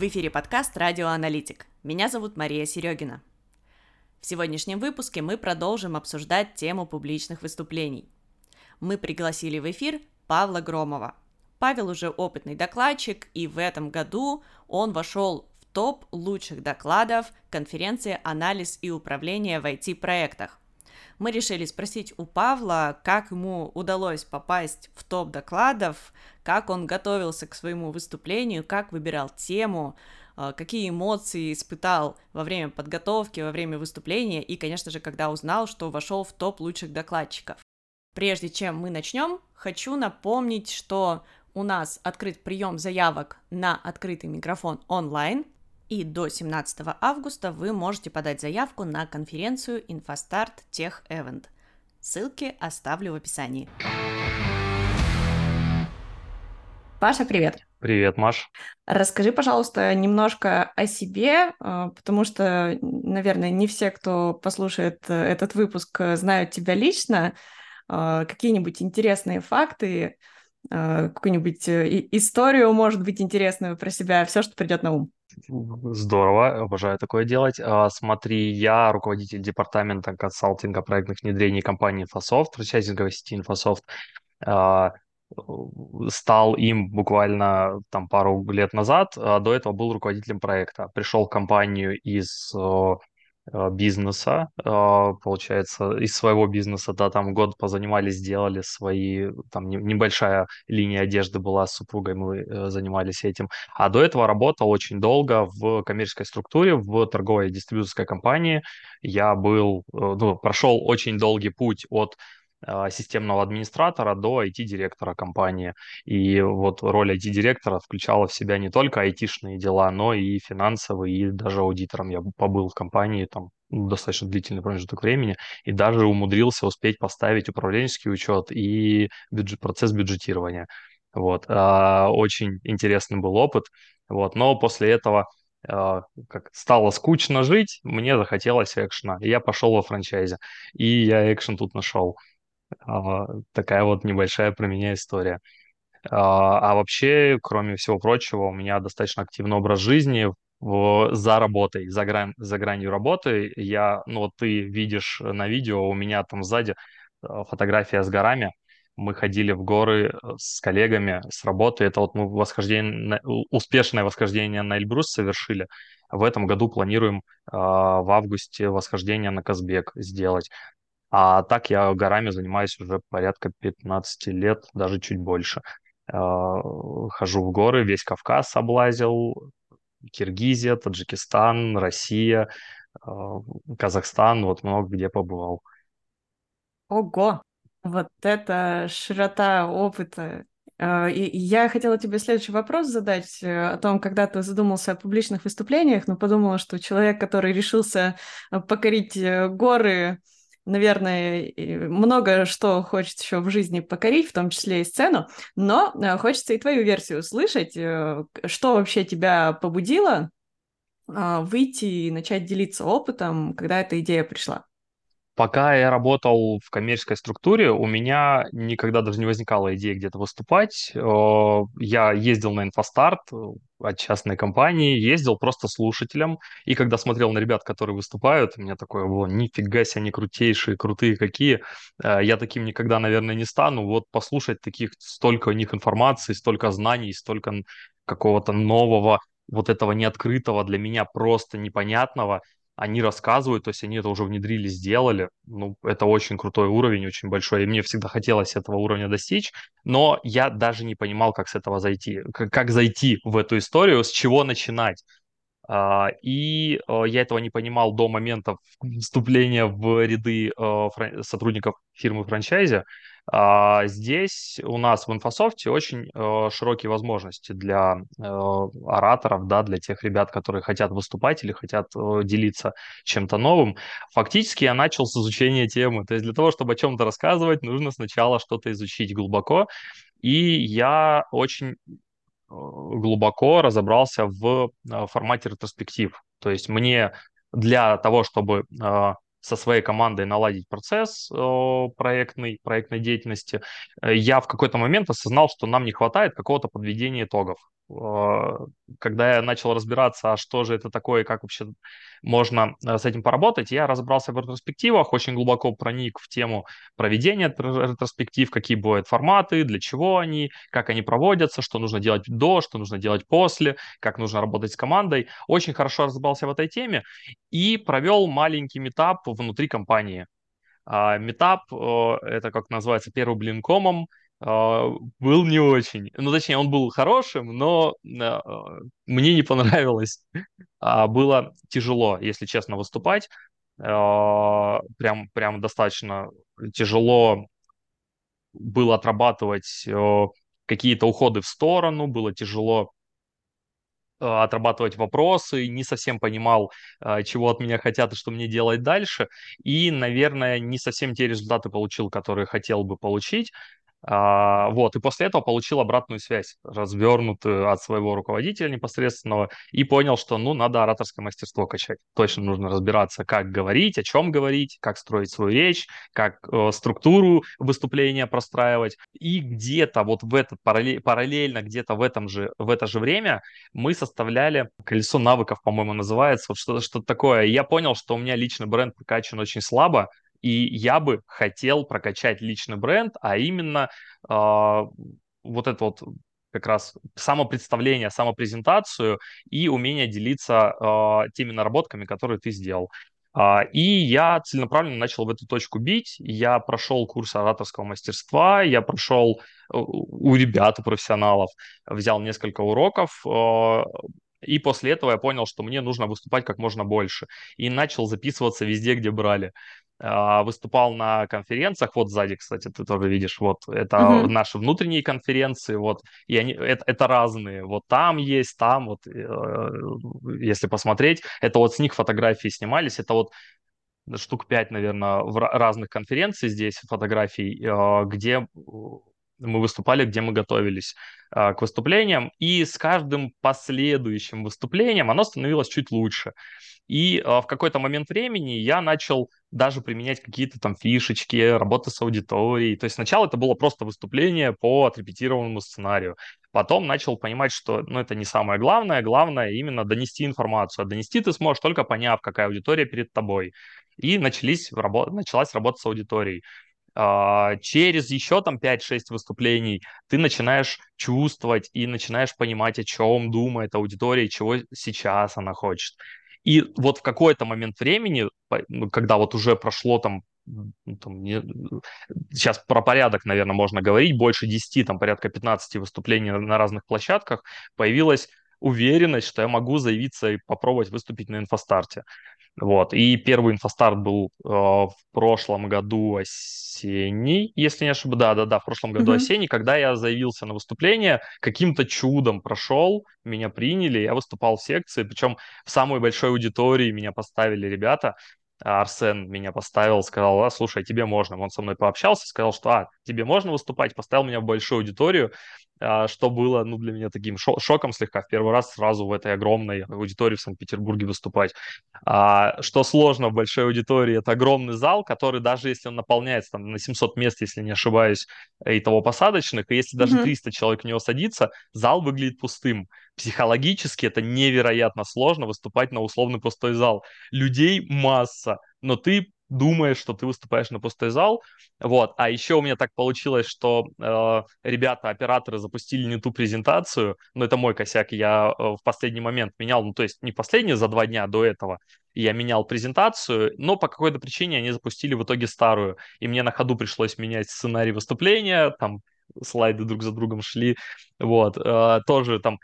В эфире подкаст «Радиоаналитик». Меня зовут Мария Серегина. В сегодняшнем выпуске мы продолжим обсуждать тему публичных выступлений. Мы пригласили в эфир Павла Громова. Павел уже опытный докладчик, и в этом году он вошел в топ лучших докладов конференции «Анализ и управление в IT-проектах» мы решили спросить у Павла, как ему удалось попасть в топ докладов, как он готовился к своему выступлению, как выбирал тему, э, какие эмоции испытал во время подготовки, во время выступления и, конечно же, когда узнал, что вошел в топ лучших докладчиков. Прежде чем мы начнем, хочу напомнить, что у нас открыт прием заявок на открытый микрофон онлайн – и до 17 августа вы можете подать заявку на конференцию InfoStart Tech Event. Ссылки оставлю в описании. Паша, привет. Привет, Маш. Расскажи, пожалуйста, немножко о себе, э, потому что, наверное, не все, кто послушает э, этот выпуск, э, знают тебя лично. Какие-нибудь интересные факты, какую-нибудь историю, может быть, интересную про себя, все, что придет на ум. Здорово, обожаю такое делать. А, смотри, я руководитель департамента консалтинга проектных внедрений компании Infosoft, франчайзинговой сети Infosoft. А, стал им буквально там пару лет назад, а до этого был руководителем проекта. Пришел в компанию из бизнеса, э, получается, из своего бизнеса, да, там год позанимались, сделали свои, там небольшая линия одежды была с супругой, мы э, занимались этим. А до этого работал очень долго в коммерческой структуре, в торговой дистрибьюторской компании. Я был, ну, прошел очень долгий путь от системного администратора до IT-директора компании. И вот роль IT-директора включала в себя не только IT-шные дела, но и финансовые, и даже аудитором я побыл в компании там достаточно длительный промежуток времени, и даже умудрился успеть поставить управленческий учет и бюджет, процесс бюджетирования. Вот. А, очень интересный был опыт. Вот. Но после этого Uh, как стало скучно жить, мне захотелось экшена. И я пошел во франчайзе. И я экшен тут нашел. А, такая вот небольшая про меня история. А, а вообще, кроме всего прочего, у меня достаточно активный образ жизни в, за работой, за, грань, за гранью работы. Я, ну вот ты видишь на видео, у меня там сзади а, фотография с горами. Мы ходили в горы э, с коллегами с работы. Это вот мы восхождение, успешное восхождение на Эльбрус совершили. В этом году планируем э, в августе восхождение на Казбек сделать. А так я горами занимаюсь уже порядка 15 лет, даже чуть больше. А, хожу в горы, весь Кавказ облазил, Киргизия, Таджикистан, Россия, а, Казахстан, вот много где побывал. Ого! Вот это широта опыта. А, и я хотела тебе следующий вопрос задать э, о том, когда ты задумался о публичных выступлениях, но подумала, что человек, который решился э, покорить э, горы, наверное, много что хочет еще в жизни покорить, в том числе и сцену, но э, хочется и твою версию услышать. Э, что вообще тебя побудило а, выйти и начать делиться опытом, когда эта идея пришла? Пока я работал в коммерческой структуре, у меня никогда даже не возникала идеи где-то выступать. Я ездил на инфостарт э, от частной компании, ездил просто слушателем, и когда смотрел на ребят, которые выступают, у меня такое, о, нифига себе, они крутейшие, крутые какие. Э, я таким никогда, наверное, не стану. Вот послушать таких, столько у них информации, столько знаний, столько какого-то нового, вот этого неоткрытого для меня просто непонятного – они рассказывают, то есть они это уже внедрили, сделали. Ну, это очень крутой уровень, очень большой, и мне всегда хотелось этого уровня достичь, но я даже не понимал, как с этого зайти, как, зайти в эту историю, с чего начинать. Uh, и uh, я этого не понимал до момента вступления в ряды uh, сотрудников фирмы франчайзи. А здесь у нас в Инфософте очень э, широкие возможности для э, ораторов, да, для тех ребят, которые хотят выступать или хотят э, делиться чем-то новым. Фактически я начал с изучения темы. То есть для того, чтобы о чем-то рассказывать, нужно сначала что-то изучить глубоко. И я очень глубоко разобрался в формате ретроспектив. То есть мне для того, чтобы со своей командой наладить процесс э, проектной, проектной деятельности, э, я в какой-то момент осознал, что нам не хватает какого-то подведения итогов. Когда я начал разбираться, а что же это такое, как вообще можно э, с этим поработать, я разобрался в ретроспективах, очень глубоко проник в тему проведения ретроспектив, какие бывают форматы, для чего они, как они проводятся, что нужно делать до, что нужно делать после, как нужно работать с командой. Очень хорошо разобрался в этой теме и провел маленький метап внутри компании. А метап, это как называется, первым блинкомом, а, был не очень. Ну, точнее, он был хорошим, но а, мне не понравилось. Было тяжело, если честно, выступать. Прям, прям достаточно тяжело было отрабатывать какие-то уходы в сторону, было тяжело отрабатывать вопросы, не совсем понимал, чего от меня хотят и что мне делать дальше, и, наверное, не совсем те результаты получил, которые хотел бы получить. А, вот, и после этого получил обратную связь, развернутую от своего руководителя непосредственного, и понял, что, ну, надо ораторское мастерство качать. Точно нужно разбираться, как говорить, о чем говорить, как строить свою речь, как э, структуру выступления простраивать. И где-то вот в этот параллель, параллельно, где-то в этом же, в это же время мы составляли колесо навыков, по-моему, называется, вот что-то что такое. И я понял, что у меня личный бренд прокачан очень слабо, и я бы хотел прокачать личный бренд, а именно э, вот это вот как раз самопредставление, самопрезентацию и умение делиться э, теми наработками, которые ты сделал. Uh, и я целенаправленно начал в эту точку бить. Я прошел курс ораторского мастерства, я прошел у ребят, у профессионалов, взял несколько уроков, uh, и после этого я понял, что мне нужно выступать как можно больше. И начал записываться везде, где брали. А, выступал на конференциях, вот сзади, кстати, ты тоже видишь, вот это uh-huh. наши внутренние конференции, вот, и они, это, это разные, вот там есть, там вот, э, если посмотреть, это вот с них фотографии снимались, это вот штук пять, наверное, в разных конференций здесь фотографий, э, где мы выступали, где мы готовились э, к выступлениям, и с каждым последующим выступлением оно становилось чуть лучше. И э, в какой-то момент времени я начал даже применять какие-то там фишечки, работы с аудиторией. То есть сначала это было просто выступление по отрепетированному сценарию. Потом начал понимать, что ну, это не самое главное. Главное именно донести информацию. А донести ты сможешь только поняв, какая аудитория перед тобой. И начались, рабо- началась работа с аудиторией. Uh, через еще там 5-6 выступлений ты начинаешь чувствовать и начинаешь понимать, о чем думает аудитория, чего сейчас она хочет. И вот в какой-то момент времени, ну, когда вот уже прошло там ну, там, не, сейчас про порядок, наверное, можно говорить, больше 10, там порядка 15 выступлений на разных площадках, появилась уверенность, что я могу заявиться и попробовать выступить на инфостарте. Вот. И первый инфостарт был э, в прошлом году осенний, если не ошибаюсь. Да, да, да, в прошлом году mm-hmm. осенний, когда я заявился на выступление, каким-то чудом прошел, меня приняли, я выступал в секции, причем в самой большой аудитории меня поставили ребята. Арсен меня поставил, сказал, а, слушай, тебе можно. Он со мной пообщался, сказал, что, а, тебе можно выступать, поставил меня в большую аудиторию. А, что было ну, для меня таким шоком слегка. В первый раз сразу в этой огромной аудитории в Санкт-Петербурге выступать. А, что сложно в большой аудитории, это огромный зал, который даже если он наполняется там, на 700 мест, если не ошибаюсь, и того посадочных, и если даже mm-hmm. 300 человек в него садится, зал выглядит пустым. Психологически это невероятно сложно выступать на условный пустой зал. Людей масса, но ты думаешь, что ты выступаешь на пустой зал. Вот. А еще у меня так получилось, что э, ребята, операторы запустили не ту презентацию. Но это мой косяк. Я э, в последний момент менял, ну то есть не последние за два дня до этого, я менял презентацию, но по какой-то причине они запустили в итоге старую. И мне на ходу пришлось менять сценарий выступления, там слайды друг за другом шли. Вот. Э, тоже там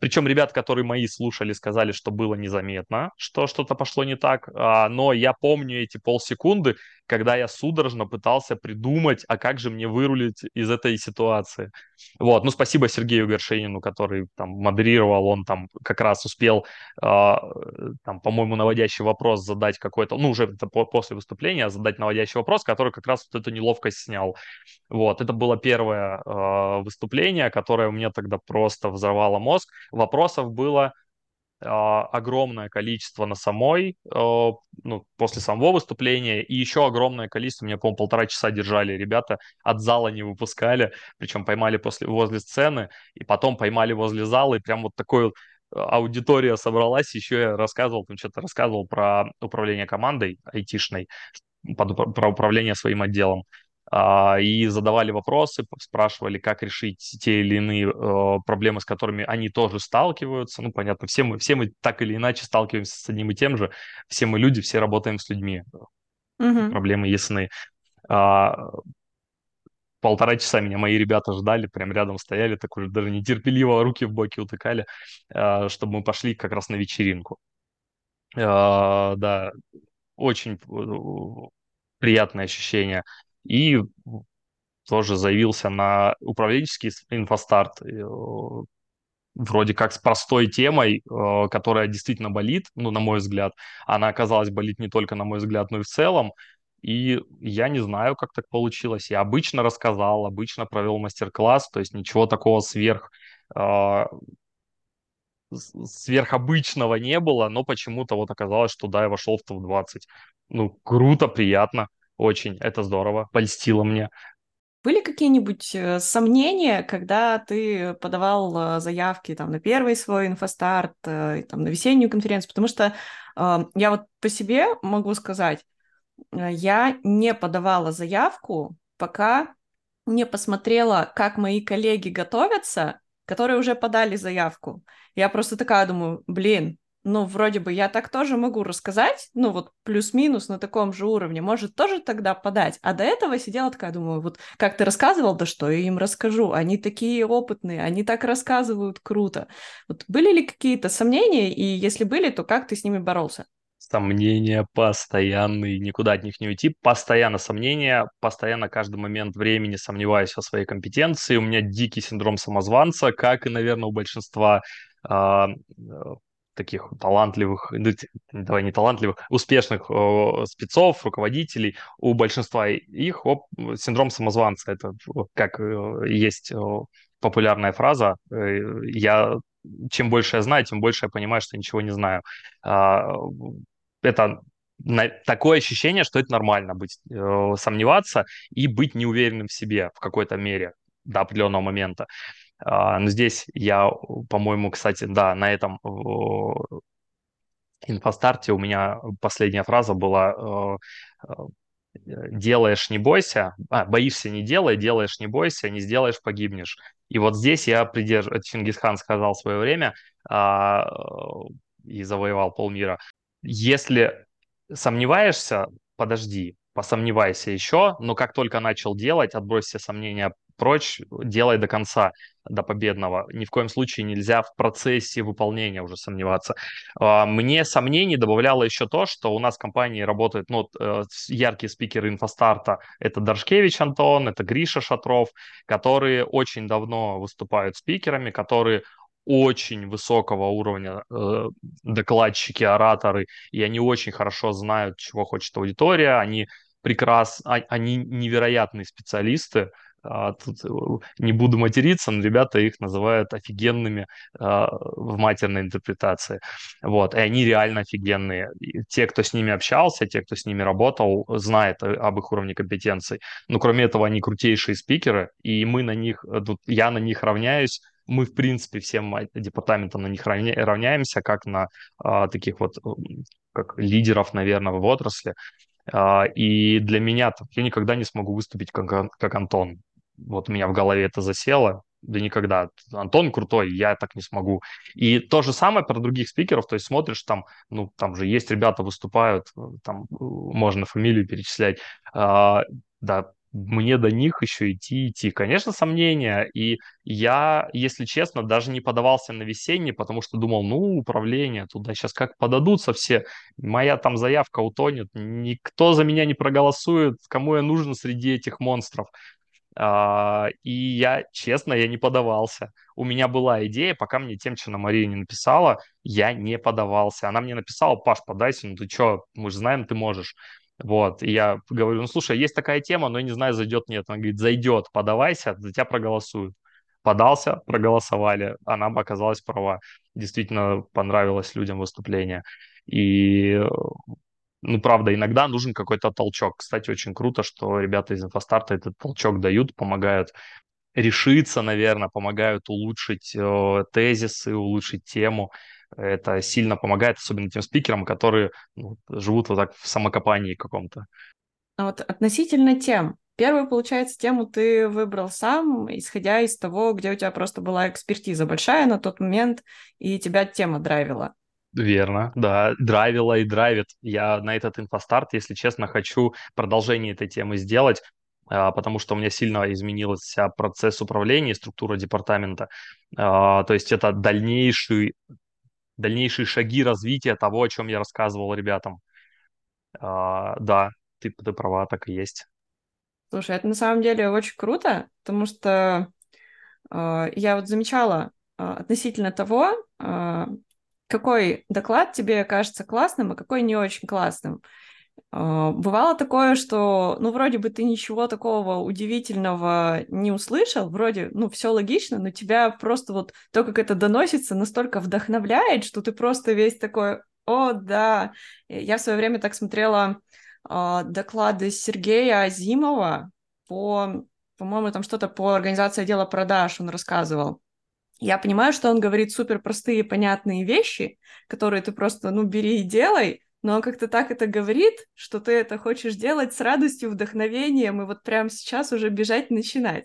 Причем ребят, которые мои слушали, сказали, что было незаметно, что что-то пошло не так. А, но я помню эти полсекунды, когда я судорожно пытался придумать, а как же мне вырулить из этой ситуации. Вот, ну спасибо Сергею Горшенину, который там модерировал, он там как раз успел, э, там, по-моему, наводящий вопрос задать какой-то, ну уже после выступления, задать наводящий вопрос, который как раз вот эту неловкость снял. Вот, это было первое выступление, которое у меня тогда просто взорвало мозг. Вопросов было а, огромное количество на самой, а, ну, после самого выступления, и еще огромное количество, меня, по-моему, полтора часа держали ребята, от зала не выпускали, причем поймали после, возле сцены, и потом поймали возле зала, и прям вот такой вот а, аудитория собралась, еще я рассказывал, там что-то рассказывал про управление командой айтишной, про управление своим отделом. А, и задавали вопросы, спрашивали, как решить те или иные э, проблемы, с которыми они тоже сталкиваются. Ну, понятно, все мы, все мы так или иначе сталкиваемся с одним и тем же. Все мы люди, все работаем с людьми. Угу. Проблемы ясны. А, полтора часа меня мои ребята ждали, прям рядом стояли, так уже даже нетерпеливо руки в боки утыкали, а, чтобы мы пошли как раз на вечеринку. Да, очень э, приятное ощущение и тоже заявился на управленческий инфостарт, вроде как с простой темой, которая действительно болит, ну, на мой взгляд. Она оказалась болит не только, на мой взгляд, но и в целом. И я не знаю, как так получилось. Я обычно рассказал, обычно провел мастер-класс, то есть ничего такого сверх э, сверхобычного не было, но почему-то вот оказалось, что да, я вошел в топ-20. Ну, круто, приятно. Очень, это здорово, польстило мне. Были какие-нибудь э, сомнения, когда ты подавал э, заявки там, на первый свой инфостарт, э, там, на весеннюю конференцию? Потому что э, я вот по себе могу сказать, я не подавала заявку, пока не посмотрела, как мои коллеги готовятся, которые уже подали заявку. Я просто такая думаю, блин, ну, вроде бы я так тоже могу рассказать, ну, вот плюс-минус на таком же уровне, может тоже тогда подать. А до этого сидела такая, думаю, вот как ты рассказывал, да что я им расскажу, они такие опытные, они так рассказывают круто. Вот были ли какие-то сомнения, и если были, то как ты с ними боролся? Сомнения постоянные, никуда от них не уйти. Постоянно сомнения, постоянно каждый момент времени сомневаюсь в своей компетенции. У меня дикий синдром самозванца, как и, наверное, у большинства а, таких талантливых, ну, давай не талантливых, успешных спецов, руководителей, у большинства их оп, синдром самозванца. Это как э, есть популярная фраза. Э, я чем больше я знаю, тем больше я понимаю, что ничего не знаю. Э, это такое ощущение, что это нормально быть, э, сомневаться и быть неуверенным в себе в какой-то мере до определенного момента. А, но здесь я, по-моему, кстати, да, на этом инфостарте у меня последняя фраза была э, э, делаешь, не бойся, а, боишься, не делай, делаешь, не бойся, не сделаешь, погибнешь. И вот здесь я придерживаюсь, Чингисхан сказал в свое время а, и завоевал полмира. Если сомневаешься, подожди, посомневайся еще, но как только начал делать, отбрось все сомнения прочь, делай до конца, до победного. Ни в коем случае нельзя в процессе выполнения уже сомневаться. А, мне сомнений добавляло еще то, что у нас в компании работают ну, э, яркие спикеры инфостарта. Это Даршкевич Антон, это Гриша Шатров, которые очень давно выступают спикерами, которые очень высокого уровня э, докладчики, ораторы, и они очень хорошо знают, чего хочет аудитория, они прекрасно, а, они невероятные специалисты, а, тут э, не буду материться, но ребята их называют офигенными а, в матерной интерпретации. Вот, и они реально офигенные. И те, кто с ними общался, те, кто с ними работал, знает об их уровне компетенций. Но кроме этого, они крутейшие спикеры, и мы на них, э, я на них равняюсь, мы, в принципе, всем департаментам на них равня, равняемся, как на а, таких вот как лидеров, наверное, в отрасли. А, и для меня я никогда не смогу выступить как, как Антон вот у меня в голове это засело, да никогда. Антон крутой, я так не смогу. И то же самое про других спикеров, то есть смотришь там, ну, там же есть ребята выступают, там можно фамилию перечислять, а, да, мне до них еще идти, идти. Конечно, сомнения. И я, если честно, даже не подавался на весенний, потому что думал, ну, управление, туда сейчас как подадутся все, моя там заявка утонет, никто за меня не проголосует, кому я нужен среди этих монстров. А, и я, честно, я не подавался. У меня была идея, пока мне Темчина Мария не написала, я не подавался. Она мне написала, Паш, подайся, ну ты что, мы же знаем, ты можешь. Вот, и я говорю, ну слушай, есть такая тема, но я не знаю, зайдет нет. Она говорит, зайдет, подавайся, за тебя проголосуют. подался, проголосовали, она оказалась права. Действительно понравилось людям выступление. И ну, правда, иногда нужен какой-то толчок. Кстати, очень круто, что ребята из инфостарта этот толчок дают, помогают решиться, наверное, помогают улучшить э, тезисы, улучшить тему. Это сильно помогает, особенно тем спикерам, которые ну, живут вот так в самокопании каком-то. А вот относительно тем, Первую, получается, тему ты выбрал сам, исходя из того, где у тебя просто была экспертиза большая на тот момент, и тебя тема драйвила. Верно, да, драйвила и драйвит. Я на этот инфостарт, если честно, хочу продолжение этой темы сделать, а, потому что у меня сильно изменился процесс управления и структура департамента. А, то есть это дальнейший, дальнейшие шаги развития того, о чем я рассказывал ребятам. А, да, ты, ты права, так и есть. Слушай, это на самом деле очень круто, потому что я вот замечала относительно того, какой доклад тебе кажется классным, а какой не очень классным. А, бывало такое, что, ну, вроде бы ты ничего такого удивительного не услышал, вроде, ну, все логично, но тебя просто вот то, как это доносится, настолько вдохновляет, что ты просто весь такой, о, да. Я в свое время так смотрела э, доклады Сергея Азимова по, по-моему, там что-то по организации отдела продаж он рассказывал. Я понимаю, что он говорит супер простые, понятные вещи, которые ты просто, ну, бери и делай, но он как-то так это говорит, что ты это хочешь делать с радостью, вдохновением, и вот прямо сейчас уже бежать начинать.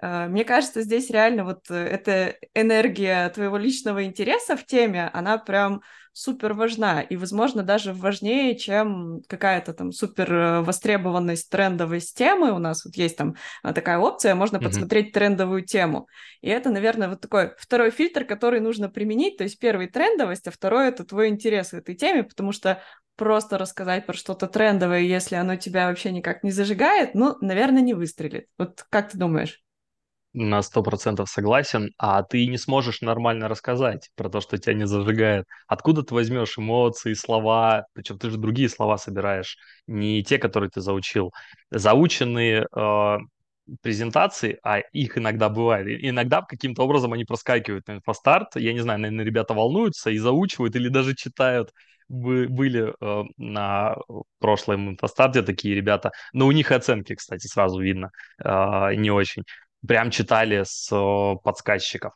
А, мне кажется, здесь реально вот э, эта энергия твоего личного интереса в теме, она прям супер важна, и, возможно, даже важнее, чем какая-то там супер э, востребованность трендовость темы. У нас вот есть там а, такая опция, можно mm-hmm. подсмотреть трендовую тему. И это, наверное, вот такой второй фильтр, который нужно применить. То есть первый трендовость, а второй это твой интерес в этой теме, потому что просто рассказать про что-то трендовое, если оно тебя вообще никак не зажигает, ну, наверное, не выстрелит. Вот как ты думаешь? На сто процентов согласен, а ты не сможешь нормально рассказать про то, что тебя не зажигает. Откуда ты возьмешь эмоции, слова? Причем ты же другие слова собираешь, не те, которые ты заучил. Заученные э, презентации, а их иногда бывает, иногда каким-то образом они проскакивают на инфостарт, я не знаю, наверное, ребята волнуются и заучивают или даже читают были э, на прошлом инфостарте такие ребята, но у них оценки, кстати, сразу видно, э, не очень прям читали с подсказчиков.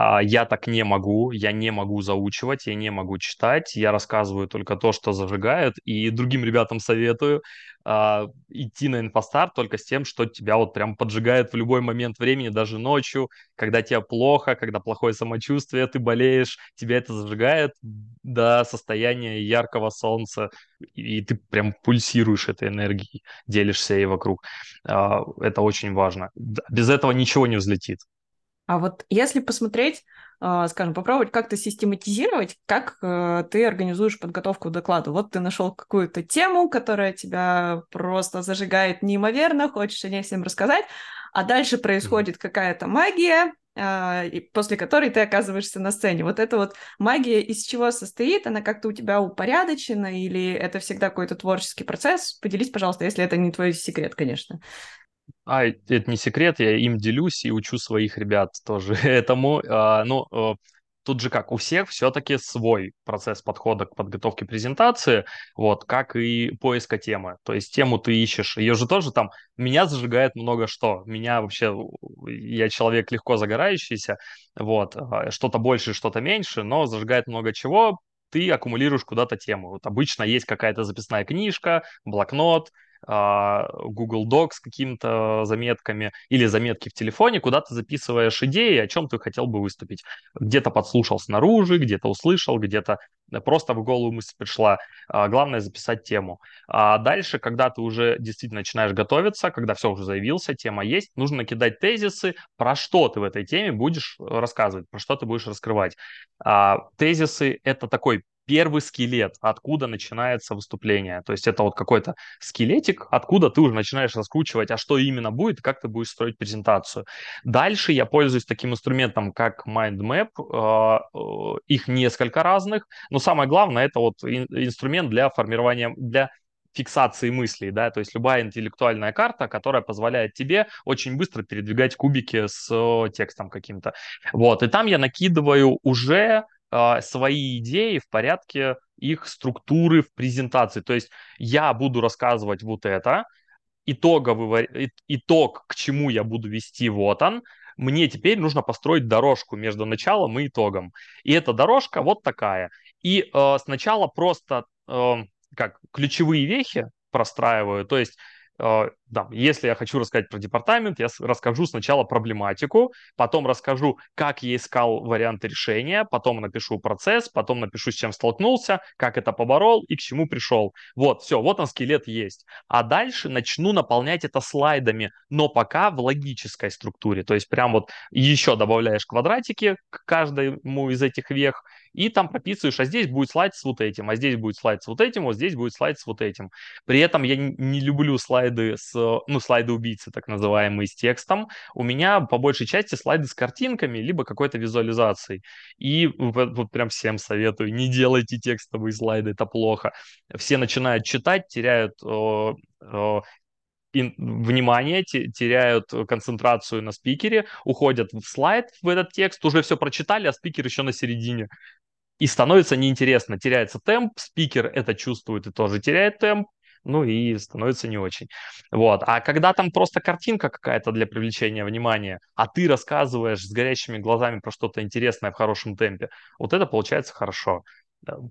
А, я так не могу, я не могу заучивать, я не могу читать, я рассказываю только то, что зажигает, и другим ребятам советую а, идти на инфостарт только с тем, что тебя вот прям поджигает в любой момент времени, даже ночью, когда тебе плохо, когда плохое самочувствие, ты болеешь, тебя это зажигает до состояния яркого солнца, и ты прям пульсируешь этой энергией, делишься ей вокруг. А, это очень важно. Без этого ничего не взлетит. А вот если посмотреть, а, скажем, попробовать как-то систематизировать, как э, ты организуешь подготовку к докладу. Вот ты нашел какую-то тему, которая тебя просто зажигает неимоверно, хочешь о ней всем рассказать, а дальше происходит какая-то магия, а, после которой ты оказываешься на сцене. Вот эта вот магия из чего состоит? Она как-то у тебя упорядочена или это всегда какой-то творческий процесс? Поделись, пожалуйста, если это не твой секрет, конечно. А, это не секрет, я им делюсь и учу своих ребят тоже этому. А, ну, э, тут же как, у всех все-таки свой процесс подхода к подготовке презентации, вот, как и поиска темы. То есть тему ты ищешь, ее же тоже там, меня зажигает много что. Меня вообще, я человек легко загорающийся, вот, а, что-то больше, что-то меньше, но зажигает много чего, ты аккумулируешь куда-то тему. Вот обычно есть какая-то записная книжка, блокнот, Google Docs с какими-то заметками или заметки в телефоне, куда ты записываешь идеи, о чем ты хотел бы выступить. Где-то подслушал снаружи, где-то услышал, где-то просто в голову мысль пришла. А, главное записать тему. А дальше, когда ты уже действительно начинаешь готовиться, когда все уже заявился, тема есть, нужно накидать тезисы, про что ты в этой теме будешь рассказывать, про что ты будешь раскрывать. Тезисы — это такой первый скелет, откуда начинается выступление. То есть это вот какой-то скелетик, откуда ты уже начинаешь раскручивать, а что именно будет, как ты будешь строить презентацию. Дальше я пользуюсь таким инструментом, как Mind Map. А, их несколько разных, но самое главное это вот инструмент для формирования, для фиксации мыслей, да, то есть любая интеллектуальная карта, которая позволяет тебе очень быстро передвигать кубики с э, текстом каким-то. Вот, и там я накидываю уже э, свои идеи в порядке их структуры в презентации. То есть я буду рассказывать вот это, итоговый итог, к чему я буду вести, вот он. Мне теперь нужно построить дорожку между началом и итогом. И эта дорожка вот такая. И э, сначала просто э, как ключевые вехи простраиваю, то есть э, да, если я хочу рассказать про департамент, я расскажу сначала проблематику, потом расскажу, как я искал варианты решения, потом напишу процесс, потом напишу, с чем столкнулся, как это поборол и к чему пришел. Вот, все, вот он скелет есть. А дальше начну наполнять это слайдами, но пока в логической структуре. То есть прям вот еще добавляешь квадратики к каждому из этих вех, и там прописываешь, а здесь будет слайд с вот этим, а здесь будет слайд с вот этим, вот здесь будет слайд с вот этим. При этом я не люблю слайды с ну, слайды убийцы, так называемые, с текстом, у меня по большей части слайды с картинками, либо какой-то визуализацией. И вот, вот прям всем советую, не делайте текстовые слайды, это плохо. Все начинают читать, теряют э, э, внимание, теряют концентрацию на спикере, уходят в слайд, в этот текст, уже все прочитали, а спикер еще на середине. И становится неинтересно, теряется темп, спикер это чувствует и тоже теряет темп, ну и становится не очень. Вот. А когда там просто картинка какая-то для привлечения внимания, а ты рассказываешь с горящими глазами про что-то интересное в хорошем темпе, вот это получается хорошо.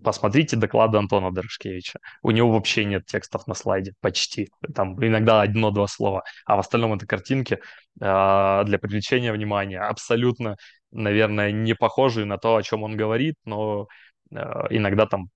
Посмотрите доклады Антона Дорошкевича. У него вообще нет текстов на слайде, почти. Там иногда одно-два слова. А в остальном это картинки э, для привлечения внимания. Абсолютно, наверное, не похожие на то, о чем он говорит, но э, иногда там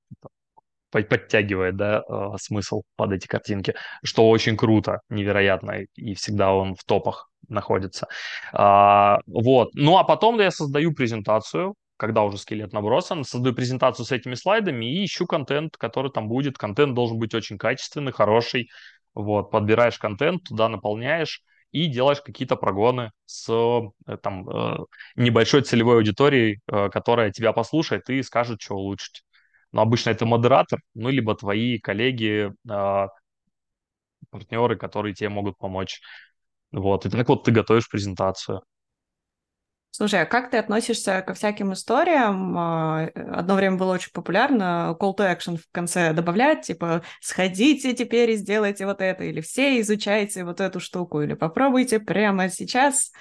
подтягивает, да, э, смысл под эти картинки, что очень круто, невероятно, и всегда он в топах находится. А, вот. Ну, а потом я создаю презентацию, когда уже скелет набросан, создаю презентацию с этими слайдами и ищу контент, который там будет. Контент должен быть очень качественный, хороший. Вот, подбираешь контент, туда наполняешь и делаешь какие-то прогоны с э, там, э, небольшой целевой аудиторией, которая тебя послушает и скажет, что улучшить но обычно это модератор, ну, либо твои коллеги, э, партнеры, которые тебе могут помочь. Вот, и так вот ты готовишь презентацию. Слушай, а как ты относишься ко всяким историям? А, одно время было очень популярно call to action в конце добавлять, типа «сходите теперь и сделайте вот это», или «все изучайте вот эту штуку», или «попробуйте прямо сейчас».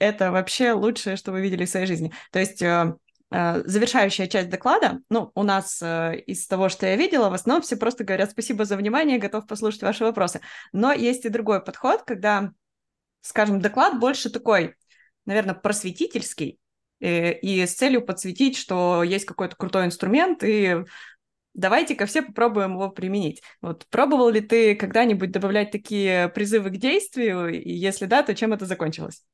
Это вообще лучшее, что вы видели в своей жизни. То есть Э, завершающая часть доклада, ну, у нас э, из того, что я видела, в основном все просто говорят спасибо за внимание, готов послушать ваши вопросы. Но есть и другой подход, когда, скажем, доклад больше такой, наверное, просветительский, и, э, и с целью подсветить, что есть какой-то крутой инструмент, и давайте-ка все попробуем его применить. Вот пробовал ли ты когда-нибудь добавлять такие призывы к действию, и если да, то чем это закончилось?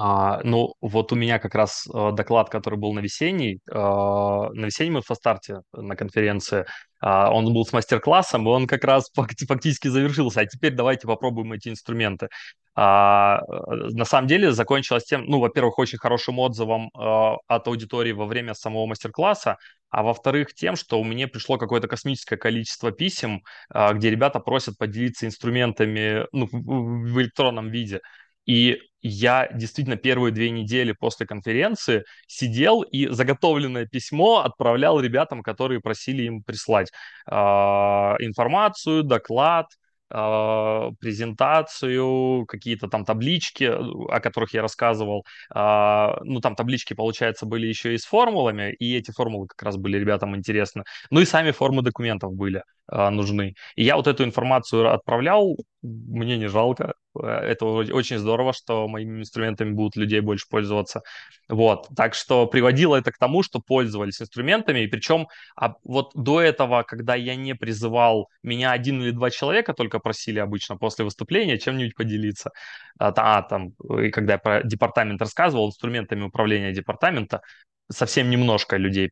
А, ну, вот у меня как раз э, доклад, который был на весенней, э, на весеннем инфостарте на конференции, э, он был с мастер-классом, и он как раз фактически завершился. А теперь давайте попробуем эти инструменты. А, на самом деле закончилось тем, ну, во-первых, очень хорошим отзывом э, от аудитории во время самого мастер-класса, а во-вторых, тем, что у меня пришло какое-то космическое количество писем, э, где ребята просят поделиться инструментами ну, в электронном виде. И я действительно первые две недели после конференции сидел и заготовленное письмо отправлял ребятам, которые просили им прислать э, информацию, доклад, э, презентацию, какие-то там таблички, о которых я рассказывал. Э, ну, там таблички, получается, были еще и с формулами, и эти формулы как раз были ребятам интересны. Ну и сами формы документов были э, нужны. И я вот эту информацию отправлял, мне не жалко, это очень здорово, что моими инструментами будут людей больше пользоваться. Вот. Так что приводило это к тому, что пользовались инструментами. И причем а вот до этого, когда я не призывал, меня один или два человека только просили обычно после выступления чем-нибудь поделиться. А, а там, и когда я про департамент рассказывал, инструментами управления департамента, совсем немножко людей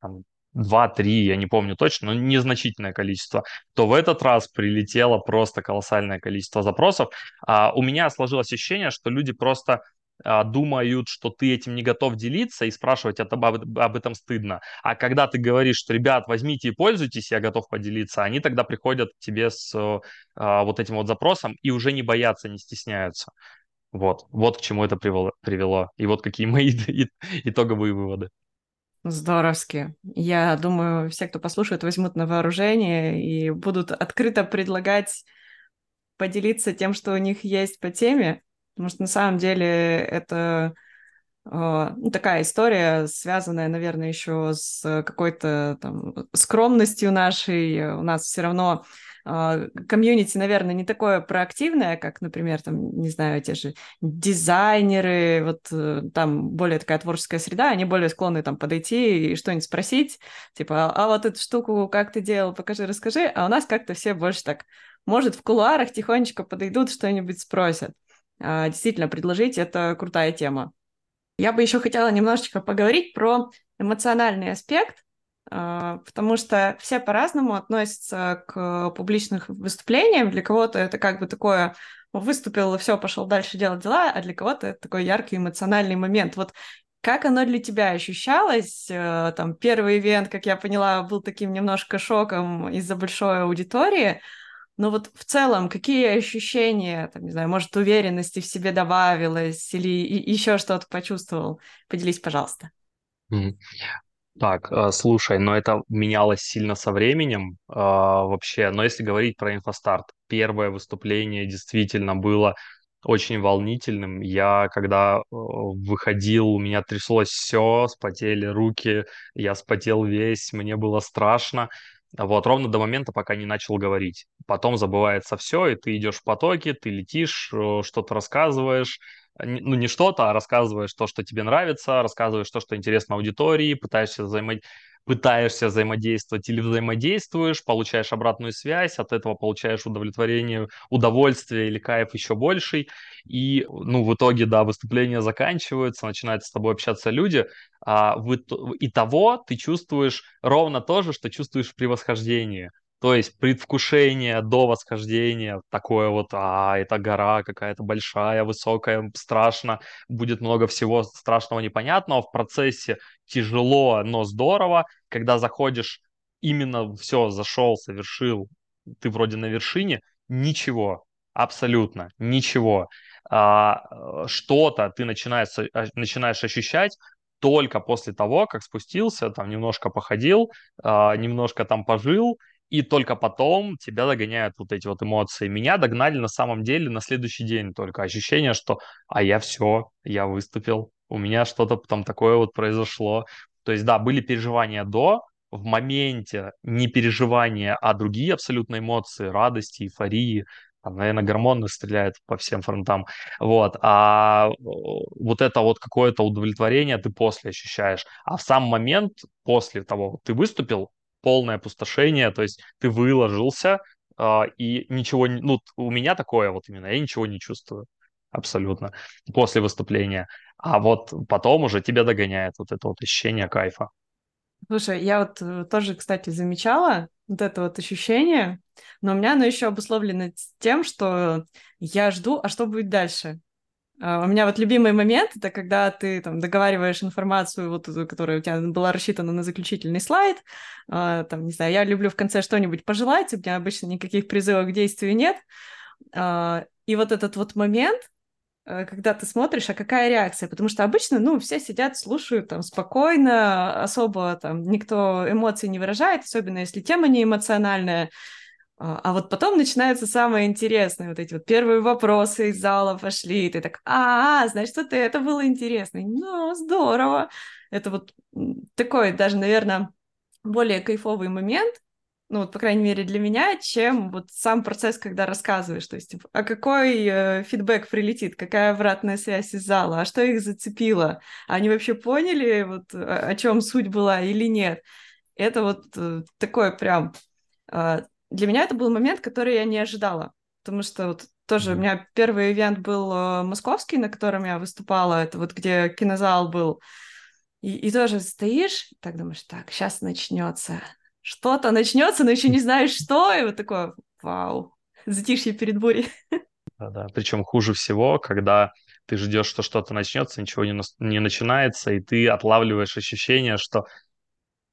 там, два-три, я не помню точно, но незначительное количество, то в этот раз прилетело просто колоссальное количество запросов. А у меня сложилось ощущение, что люди просто а, думают, что ты этим не готов делиться и спрашивать об, об этом стыдно. А когда ты говоришь, что, ребят, возьмите и пользуйтесь, я готов поделиться, они тогда приходят к тебе с а, вот этим вот запросом и уже не боятся, не стесняются. Вот, вот к чему это привело, привело. И вот какие мои итоговые выводы. Здоровски. Я думаю, все, кто послушает, возьмут на вооружение и будут открыто предлагать поделиться тем, что у них есть по теме, потому что на самом деле это э, такая история, связанная, наверное, еще с какой-то там скромностью нашей. У нас все равно комьюнити, наверное, не такое проактивное, как, например, там, не знаю, те же дизайнеры, вот э, там более такая творческая среда, они более склонны там подойти и что-нибудь спросить, типа, а, а вот эту штуку как ты делал, покажи, расскажи, а у нас как-то все больше так, может, в кулуарах тихонечко подойдут, что-нибудь спросят. А, действительно, предложить — это крутая тема. Я бы еще хотела немножечко поговорить про эмоциональный аспект, а, потому что все по-разному относятся к публичным выступлениям. Для кого-то это как бы такое выступил, все, пошел дальше делать дела, а для кого-то это такой яркий эмоциональный момент. Вот как оно для тебя ощущалось? Э, там первый ивент, как я поняла, был таким немножко шоком из-за большой аудитории. Но вот в целом, какие ощущения, там, не знаю, может, уверенности в себе добавилось или еще что-то почувствовал? Поделись, пожалуйста. Так, э, слушай, но это менялось сильно со временем э, вообще. Но если говорить про инфостарт, первое выступление действительно было очень волнительным. Я, когда э, выходил, у меня тряслось все, спотели руки, я спотел весь, мне было страшно. Вот, ровно до момента, пока не начал говорить. Потом забывается все, и ты идешь в потоке, ты летишь, э, что-то рассказываешь, ну, не что-то, а рассказываешь то, что тебе нравится, рассказываешь то, что интересно аудитории, пытаешься взаимодействовать пытаешься взаимодействовать или взаимодействуешь, получаешь обратную связь, от этого получаешь удовлетворение, удовольствие или кайф еще больший. И, ну, в итоге, да, выступления заканчиваются, начинают с тобой общаться люди, а в, и того ты чувствуешь ровно то же, что чувствуешь при восхождении. То есть предвкушение до восхождения, такое вот, а, это гора какая-то большая, высокая, страшно, будет много всего страшного, непонятного. В процессе тяжело, но здорово. Когда заходишь, именно все, зашел, совершил, ты вроде на вершине, ничего, абсолютно ничего. А, что-то ты начинаешь, а, начинаешь ощущать, только после того, как спустился, там немножко походил, а, немножко там пожил, и только потом тебя догоняют вот эти вот эмоции. Меня догнали на самом деле на следующий день только ощущение, что а я все, я выступил, у меня что-то там такое вот произошло. То есть, да, были переживания до, в моменте не переживания, а другие абсолютно эмоции, радости, эйфории, там, наверное, гормоны стреляют по всем фронтам, вот, а вот это вот какое-то удовлетворение ты после ощущаешь, а в сам момент, после того, ты выступил, полное опустошение, то есть ты выложился, э, и ничего, не, ну, у меня такое вот именно, я ничего не чувствую абсолютно после выступления. А вот потом уже тебя догоняет вот это вот ощущение кайфа. Слушай, я вот э, тоже, кстати, замечала вот это вот ощущение, но у меня оно еще обусловлено тем, что я жду, а что будет дальше? Uh, у меня вот любимый момент это когда ты там договариваешь информацию, вот которая у тебя была рассчитана на заключительный слайд. Uh, там, не знаю, я люблю в конце что-нибудь пожелать, у меня обычно никаких призывов к действию нет. Uh, и вот этот вот момент, э, когда ты смотришь, а какая реакция? Потому что обычно, ну, все сидят, слушают там спокойно, особо там никто эмоций не выражает, особенно если тема не эмоциональная. А, а вот потом начинается самое интересное, вот эти вот первые вопросы из зала пошли, и ты так, а, значит, вот это было интересно. Ну, здорово. Это вот такой даже, наверное, более кайфовый момент, ну, вот, по крайней мере, для меня, чем вот сам процесс, когда рассказываешь, то есть, типа, а какой э, фидбэк прилетит, какая обратная связь из зала, а что их зацепило, они вообще поняли, вот, о, о чем суть была или нет. Это вот э, такое прям э, для меня это был момент, который я не ожидала, потому что вот тоже mm-hmm. у меня первый ивент был э, московский, на котором я выступала, это вот где кинозал был, и, и тоже стоишь, так думаешь, так, сейчас начнется, что-то начнется, но еще не знаешь что, и вот такое, вау, затишье перед бурей. Да-да, причем хуже всего, когда ты ждешь, что что-то начнется, ничего не, не начинается, и ты отлавливаешь ощущение, что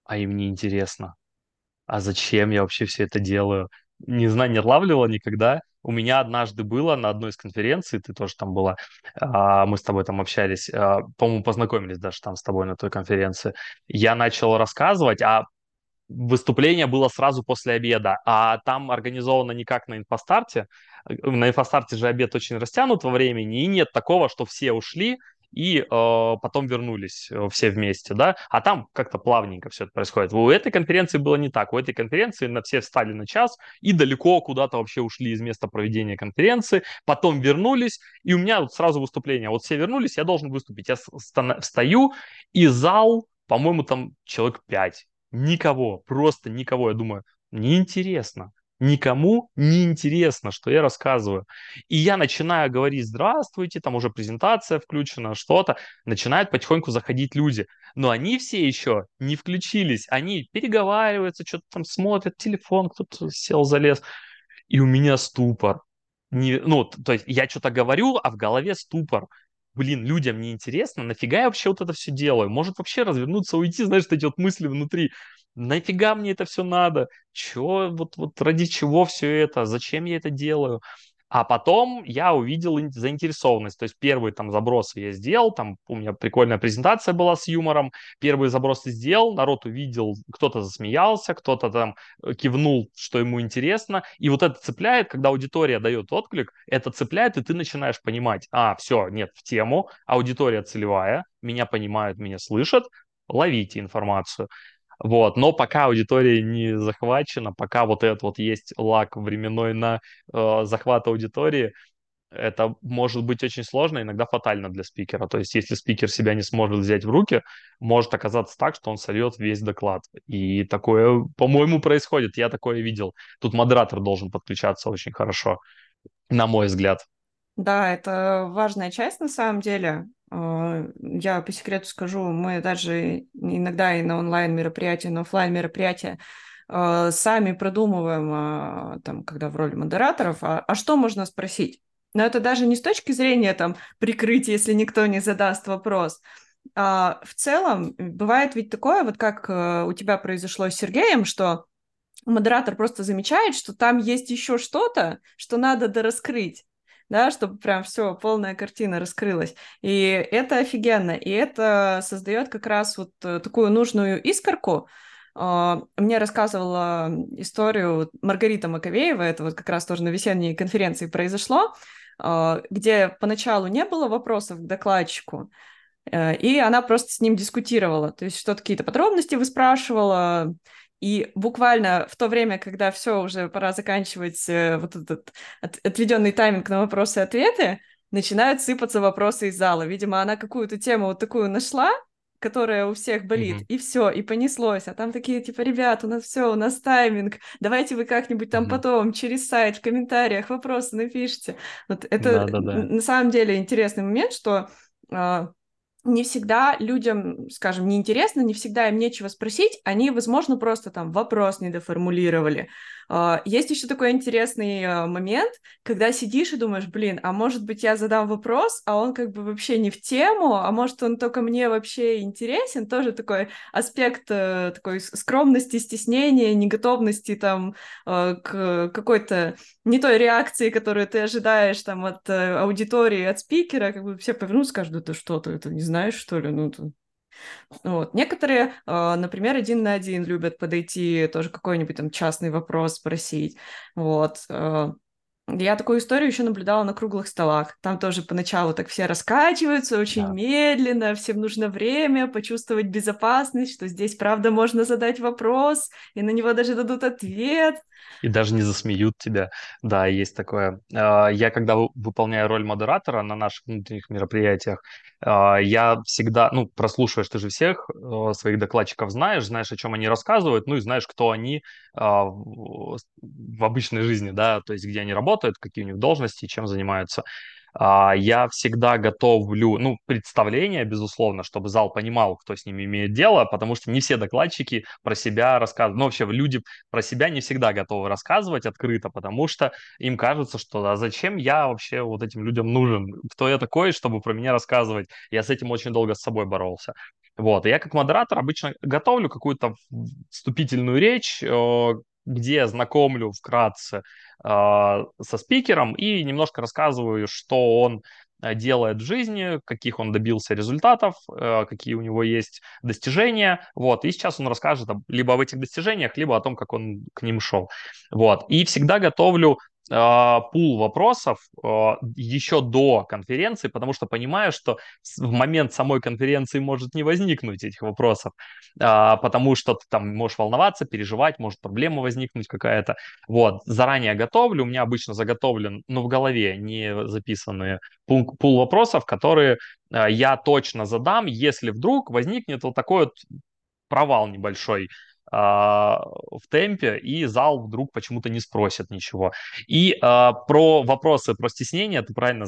а им не интересно. А зачем я вообще все это делаю? Не знаю, не отлавливала никогда. У меня однажды было на одной из конференций, ты тоже там была, а, мы с тобой там общались, а, по-моему, познакомились даже там с тобой на той конференции. Я начал рассказывать, а выступление было сразу после обеда, а там организовано не как на инфостарте. На инфостарте же обед очень растянут во времени, и нет такого, что все ушли, и э, потом вернулись э, все вместе, да, а там как-то плавненько все это происходит. У этой конференции было не так. У этой конференции на все встали на час и далеко куда-то вообще ушли из места проведения конференции, потом вернулись, и у меня вот сразу выступление. Вот все вернулись, я должен выступить. Я встаю, и зал, по-моему, там человек пять Никого, просто никого. Я думаю, неинтересно. Никому не интересно, что я рассказываю. И я начинаю говорить «здравствуйте», там уже презентация включена, что-то. Начинают потихоньку заходить люди. Но они все еще не включились. Они переговариваются, что-то там смотрят, телефон, кто-то сел, залез. И у меня ступор. Не, ну, то есть я что-то говорю, а в голове ступор блин, людям не интересно, нафига я вообще вот это все делаю? Может вообще развернуться, уйти, знаешь, эти вот мысли внутри. Нафига мне это все надо? Чё, вот, вот ради чего все это? Зачем я это делаю? А потом я увидел заинтересованность. То есть первые там забросы я сделал, там у меня прикольная презентация была с юмором. Первые забросы сделал, народ увидел, кто-то засмеялся, кто-то там э, кивнул, что ему интересно. И вот это цепляет, когда аудитория дает отклик, это цепляет, и ты начинаешь понимать, а, все, нет, в тему, аудитория целевая, меня понимают, меня слышат, ловите информацию. Вот, но пока аудитория не захвачена, пока вот этот вот есть лак временной на э, захват аудитории, это может быть очень сложно, иногда фатально для спикера. То есть, если спикер себя не сможет взять в руки, может оказаться так, что он сольет весь доклад. И такое, по-моему, происходит. Я такое видел. Тут модератор должен подключаться очень хорошо, на мой взгляд. Да, это важная часть на самом деле. А, я по секрету скажу, мы даже иногда и на онлайн мероприятия, на офлайн мероприятия а, сами продумываем, а, там, когда в роли модераторов, а, а что можно спросить? Но это даже не с точки зрения там прикрытия, если никто не задаст вопрос. А в целом бывает ведь такое, вот как э, у тебя произошло с Сергеем, что модератор просто замечает, что там есть еще что-то, что надо дораскрыть да, чтобы прям все, полная картина раскрылась. И это офигенно, и это создает как раз вот э, такую нужную искорку, а, мне рассказывала историю Маргарита Маковеева, это вот как раз тоже на весенней конференции произошло, а, где поначалу не было вопросов к докладчику, и она просто с ним дискутировала, то есть что-то какие-то подробности выспрашивала, и буквально в то время, когда все уже пора заканчивать э, вот этот от, отведенный тайминг на вопросы и ответы, начинают сыпаться вопросы из зала. Видимо, она какую-то тему вот такую нашла, которая у всех болит, mm-hmm. и все, и понеслось. А там такие, типа, ребят, у нас все, у нас тайминг, давайте вы как-нибудь там mm-hmm. потом через сайт в комментариях вопросы напишите. Вот это Да-да-да. на самом деле интересный момент, что э, не всегда людям, скажем, неинтересно, не всегда им нечего спросить, они, возможно, просто там вопрос недоформулировали. А, есть еще такой интересный а, момент, когда сидишь и думаешь, блин, а может быть я задам вопрос, а он как бы вообще не в тему, а может он только мне вообще интересен, тоже такой аспект э, такой скромности, стеснения, неготовности там э, к какой-то не той реакции, которую ты ожидаешь там от э, аудитории, от спикера, как бы все повернут, скажут, да ты что, ты это не знаешь, что ли? Ну. Вот. Некоторые, а, например, один на один любят подойти, тоже какой-нибудь там частный вопрос спросить. Вот. А, я такую историю еще наблюдала на круглых столах. Там тоже поначалу так все раскачиваются очень да. медленно, всем нужно время почувствовать безопасность, что здесь, правда, можно задать вопрос, и на него даже дадут ответ и даже не засмеют тебя. Да, есть такое. А, я когда выполняю роль модератора на наших внутренних мероприятиях, а, я всегда, ну, прослушиваешь ты же всех э, своих докладчиков знаешь, знаешь, о чем они рассказывают, ну и знаешь, кто они а, в обычной жизни, да, то есть где они работают, какие у них должности, чем занимаются. А, я всегда готовлю, ну, представление, безусловно, чтобы зал понимал, кто с ними имеет дело, потому что не все докладчики про себя рассказывают. Ну, вообще, люди про себя не всегда готовы рассказывать открыто, потому что им кажется, что а зачем я вообще вот этим людям нужен? Кто я такой, чтобы про меня рассказывать? Я с этим очень долго с собой боролся. Вот, и я как модератор обычно готовлю какую-то вступительную речь, э, где знакомлю вкратце э, со спикером и немножко рассказываю, что он э, делает в жизни, каких он добился результатов, э, какие у него есть достижения, вот, и сейчас он расскажет либо об этих достижениях, либо о том, как он к ним шел, вот, и всегда готовлю пул вопросов а, еще до конференции, потому что понимаю, что в момент самой конференции может не возникнуть этих вопросов, а, потому что ты там можешь волноваться, переживать, может проблема возникнуть какая-то. Вот, заранее готовлю, у меня обычно заготовлен, но ну, в голове не записанные пул, вопросов, которые я точно задам, если вдруг возникнет вот такой вот провал небольшой а, в темпе, и зал вдруг почему-то не спросит ничего. И а, про вопросы про стеснение ты правильно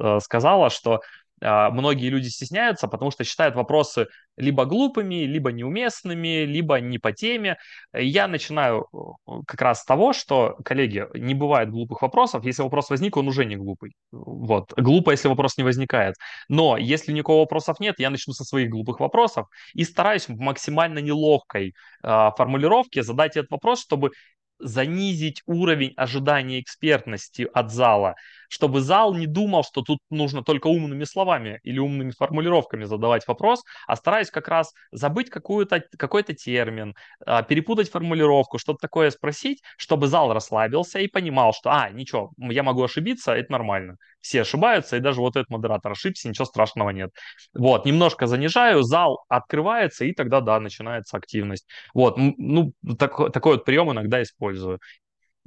а, сказала, что а, многие люди стесняются, потому что считают вопросы либо глупыми, либо неуместными, либо не по теме. Я начинаю э, как раз с того, что, коллеги, не бывает глупых вопросов. Если вопрос возник, он уже не глупый. Вот. Глупо, если вопрос не возникает. Но если никакого вопросов нет, я начну со своих глупых вопросов и стараюсь в максимально неловкой э, формулировке задать этот вопрос, чтобы занизить уровень ожидания экспертности от зала, чтобы зал не думал, что тут нужно только умными словами или умными формулировками задавать вопрос, а стараясь как раз забыть какую-то, какой-то термин, а, перепутать формулировку, что-то такое спросить, чтобы зал расслабился и понимал, что, а, ничего, я могу ошибиться, это нормально. Все ошибаются, и даже вот этот модератор ошибся, ничего страшного нет. Вот, немножко занижаю, зал открывается, и тогда, да, начинается активность. Вот, ну, так, такой вот прием иногда использую.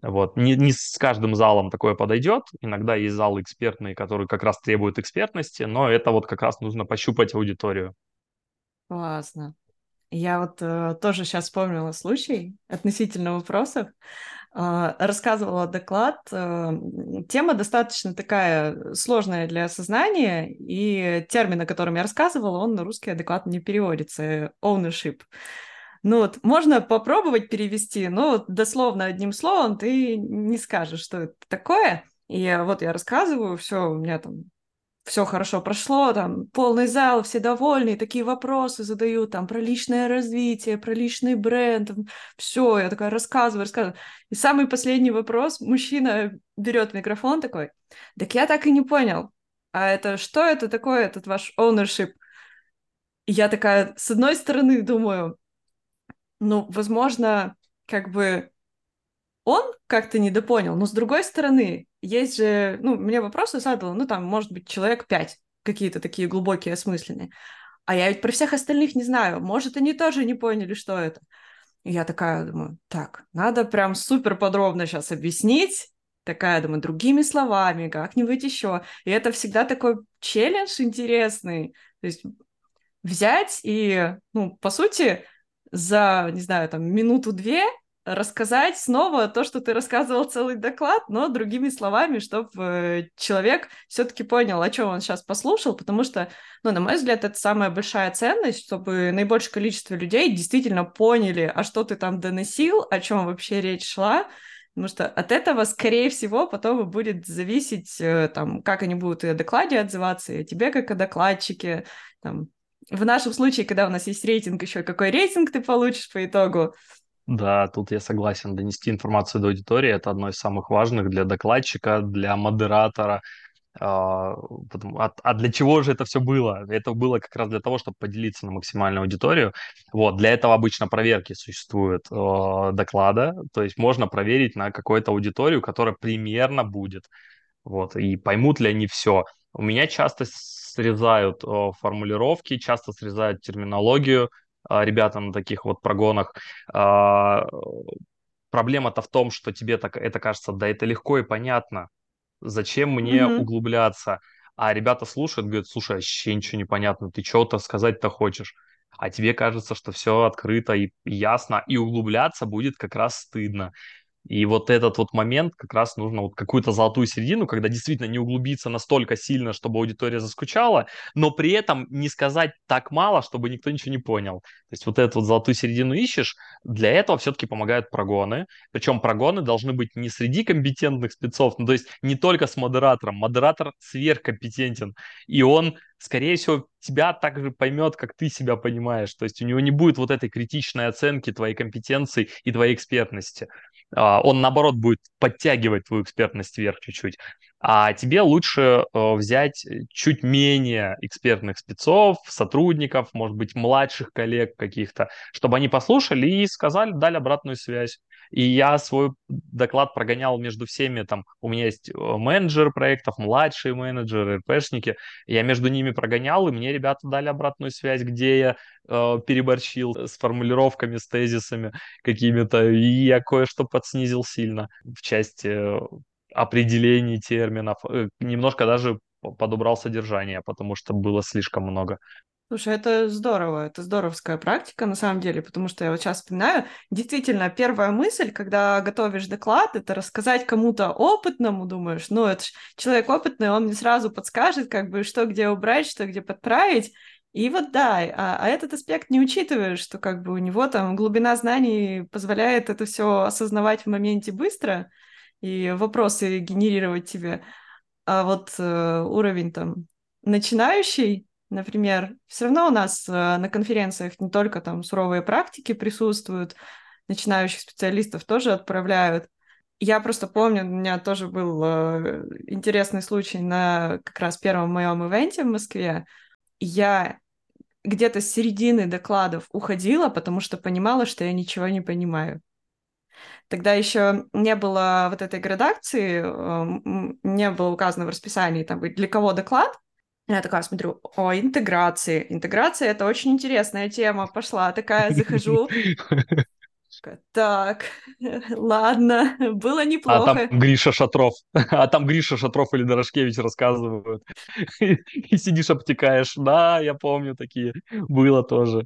Вот. Не, не с каждым залом такое подойдет. Иногда есть залы экспертные, которые как раз требуют экспертности, но это вот как раз нужно пощупать аудиторию. Классно. Я вот э, тоже сейчас вспомнила случай относительно вопросов. Э, рассказывала доклад. Э, тема достаточно такая сложная для осознания, и термин, о котором я рассказывала, он на русский адекватно не переводится. Ownership. Ну вот, можно попробовать перевести, но вот дословно одним словом ты не скажешь, что это такое. И вот я рассказываю, все, у меня там все хорошо прошло, там полный зал, все довольны, такие вопросы задают там про личное развитие, про личный бренд, все, я такая рассказываю, рассказываю. И самый последний вопрос, мужчина берет микрофон такой, так я так и не понял, а это что это такое, этот ваш ownership? И я такая, с одной стороны, думаю, ну, возможно, как бы он как-то недопонял, но с другой стороны, есть же, ну, мне вопросы задал, ну, там, может быть, человек пять, какие-то такие глубокие, осмысленные. А я ведь про всех остальных не знаю. Может, они тоже не поняли, что это. И я такая думаю, так, надо прям супер подробно сейчас объяснить, такая, думаю, другими словами, как-нибудь еще. И это всегда такой челлендж интересный. То есть взять и, ну, по сути, за, не знаю, там, минуту-две рассказать снова то, что ты рассказывал целый доклад, но другими словами, чтобы э, человек все-таки понял, о чем он сейчас послушал, потому что, ну, на мой взгляд, это самая большая ценность, чтобы наибольшее количество людей действительно поняли, а что ты там доносил, о чем вообще речь шла, потому что от этого, скорее всего, потом и будет зависеть, э, там, как они будут и о докладе отзываться, и о тебе как о докладчике, там, в нашем случае, когда у нас есть рейтинг, еще какой рейтинг ты получишь по итогу. Да, тут я согласен. Донести информацию до аудитории – это одно из самых важных для докладчика, для модератора. А, а, а для чего же это все было? Это было как раз для того, чтобы поделиться на максимальную аудиторию. Вот, для этого обычно проверки существуют э, доклада, то есть можно проверить на какую-то аудиторию, которая примерно будет. Вот, и поймут ли они все. У меня часто срезают э, формулировки, часто срезают терминологию э, ребята на таких вот прогонах. Э, проблема-то в том, что тебе так, это кажется, да это легко и понятно. Зачем мне mm-hmm. углубляться? А ребята слушают, говорят, слушай, вообще ничего не понятно, ты что-то сказать-то хочешь. А тебе кажется, что все открыто и ясно, и углубляться будет как раз стыдно. И вот этот вот момент как раз нужно вот какую-то золотую середину, когда действительно не углубиться настолько сильно, чтобы аудитория заскучала, но при этом не сказать так мало, чтобы никто ничего не понял. То есть вот эту вот золотую середину ищешь, для этого все-таки помогают прогоны. Причем прогоны должны быть не среди компетентных спецов, ну, то есть не только с модератором. Модератор сверхкомпетентен, и он скорее всего, тебя так же поймет, как ты себя понимаешь. То есть у него не будет вот этой критичной оценки твоей компетенции и твоей экспертности. А, он, наоборот, будет подтягивать твою экспертность вверх чуть-чуть. А тебе лучше э, взять чуть менее экспертных спецов, сотрудников, может быть, младших коллег каких-то, чтобы они послушали и сказали, дали обратную связь. И я свой доклад прогонял между всеми, там, у меня есть э, менеджеры проектов, младшие менеджеры, РПшники, я между ними прогонял, и мне ребята дали обратную связь, где я э, переборщил с формулировками, с тезисами какими-то, и я кое-что подснизил сильно в части э, определений терминов, э, немножко даже подобрал содержание, потому что было слишком много. Слушай, это здорово, это здоровская практика на самом деле, потому что я вот сейчас вспоминаю, действительно, первая мысль, когда готовишь доклад, это рассказать кому-то опытному, думаешь, ну, это человек опытный, он мне сразу подскажет, как бы, что где убрать, что где подправить, и вот да, а, а этот аспект не учитываешь, что как бы у него там глубина знаний позволяет это все осознавать в моменте быстро и вопросы генерировать тебе, а вот э, уровень там начинающий, например, все равно у нас э, на конференциях не только там суровые практики присутствуют, начинающих специалистов тоже отправляют. Я просто помню, у меня тоже был э, интересный случай на как раз первом моем ивенте в Москве. Я где-то с середины докладов уходила, потому что понимала, что я ничего не понимаю. Тогда еще не было вот этой градации, э, не было указано в расписании, там, для кого доклад, я такая смотрю, о, интеграции. Интеграция — это очень интересная тема. Пошла такая, захожу. Так, ладно, было неплохо. А там Гриша Шатров, а там Гриша Шатров или Дорошкевич рассказывают. И сидишь, обтекаешь. Да, я помню такие. Было тоже.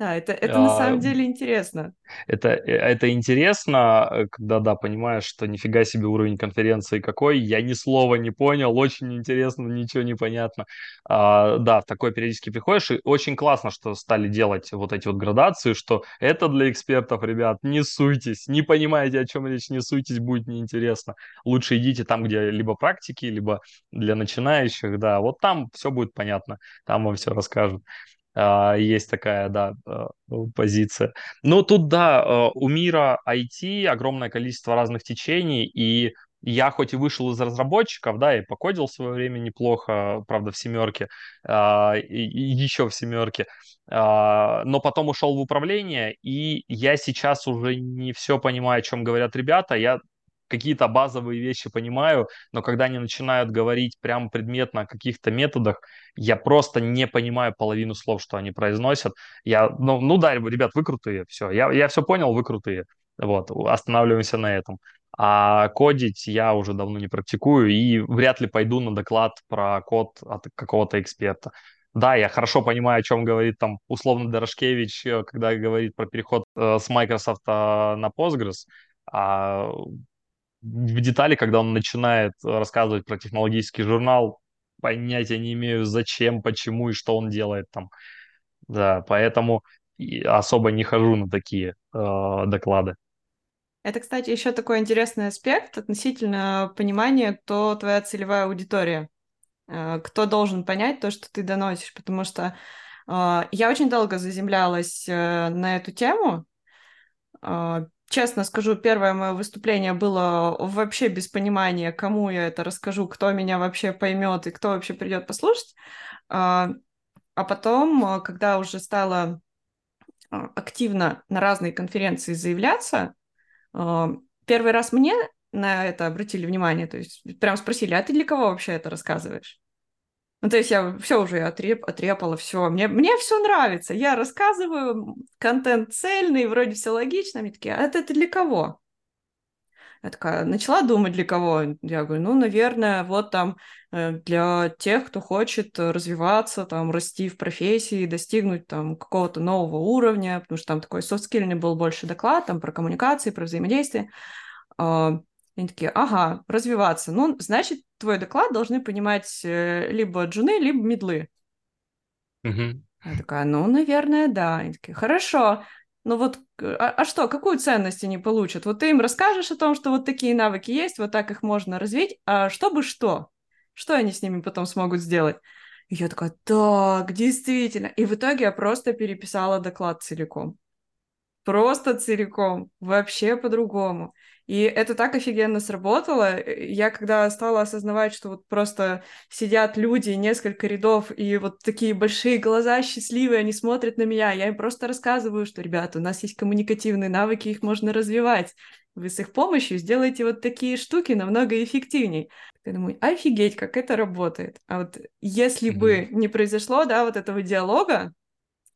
Да, это, это на самом а, деле интересно. Это, э, это интересно, э, когда, да, понимаешь, что нифига себе уровень конференции какой, я ни слова не понял, очень интересно, ничего не понятно. А, да, в такой периодически приходишь, и очень классно, что стали делать вот эти вот градации, что это для экспертов, ребят, не суйтесь, не понимаете, о чем речь, не суйтесь, будет неинтересно. Лучше идите там, где либо практики, либо для начинающих, да, вот там все будет понятно, там вам все расскажут. А, есть такая, да, а, позиция. Ну, тут, да, а, у мира IT огромное количество разных течений, и я хоть и вышел из разработчиков, да, и покодил в свое время неплохо, правда, в семерке, и еще в семерке, но потом ушел в управление, и я сейчас уже не все понимаю, о чем говорят ребята. Я какие-то базовые вещи понимаю, но когда они начинают говорить прям предметно о каких-то методах, я просто не понимаю половину слов, что они произносят. Я, ну, ну да, ребят, вы крутые, все, я, я все понял, вы крутые. Вот, останавливаемся на этом. А кодить я уже давно не практикую и вряд ли пойду на доклад про код от какого-то эксперта. Да, я хорошо понимаю, о чем говорит там условно Дорошкевич, э, когда говорит про переход э, с Microsoft на Postgres, а в детали, когда он начинает рассказывать про технологический журнал, понятия не имею, зачем, почему и что он делает там. Да, поэтому особо не хожу на такие э, доклады. Это, кстати, еще такой интересный аспект относительно понимания, кто твоя целевая аудитория, э, кто должен понять то, что ты доносишь, потому что э, я очень долго заземлялась э, на эту тему, э, честно скажу, первое мое выступление было вообще без понимания, кому я это расскажу, кто меня вообще поймет и кто вообще придет послушать. А, а потом, когда уже стала а, активно на разные конференции заявляться, а, первый раз мне на это обратили внимание, то есть прям спросили, а ты для кого вообще это рассказываешь? Ну, то есть я все уже отреп, отрепала, все. Мне, мне все нравится. Я рассказываю, контент цельный, вроде все логично. Мне такие, а это, это для кого? Я такая начала думать, для кого. Я говорю, ну, наверное, вот там э, для тех, кто хочет развиваться, там, расти в профессии, достигнуть там какого-то нового уровня, потому что там такой софт-скильный был больше доклад, там, про коммуникации, про взаимодействие. А, они такие, ага, развиваться. Ну, значит, твой доклад должны понимать э, либо джуны, либо медлы. Мгм. Я такая, ну, наверное, да. Они такие, хорошо. Ну вот, а, а что, какую ценность они получат? Вот ты им расскажешь о том, что вот такие навыки есть, вот так их можно развить, а чтобы что? Что они с ними потом смогут сделать? И я такая, так, действительно. И в итоге я просто переписала доклад целиком. Просто целиком, вообще по-другому. И это так офигенно сработало. Я когда стала осознавать, что вот просто сидят люди, несколько рядов, и вот такие большие глаза счастливые, они смотрят на меня, я им просто рассказываю, что, ребята, у нас есть коммуникативные навыки, их можно развивать. Вы с их помощью сделаете вот такие штуки намного эффективнее. Я думаю, офигеть, как это работает. А вот если mm-hmm. бы не произошло, да, вот этого диалога,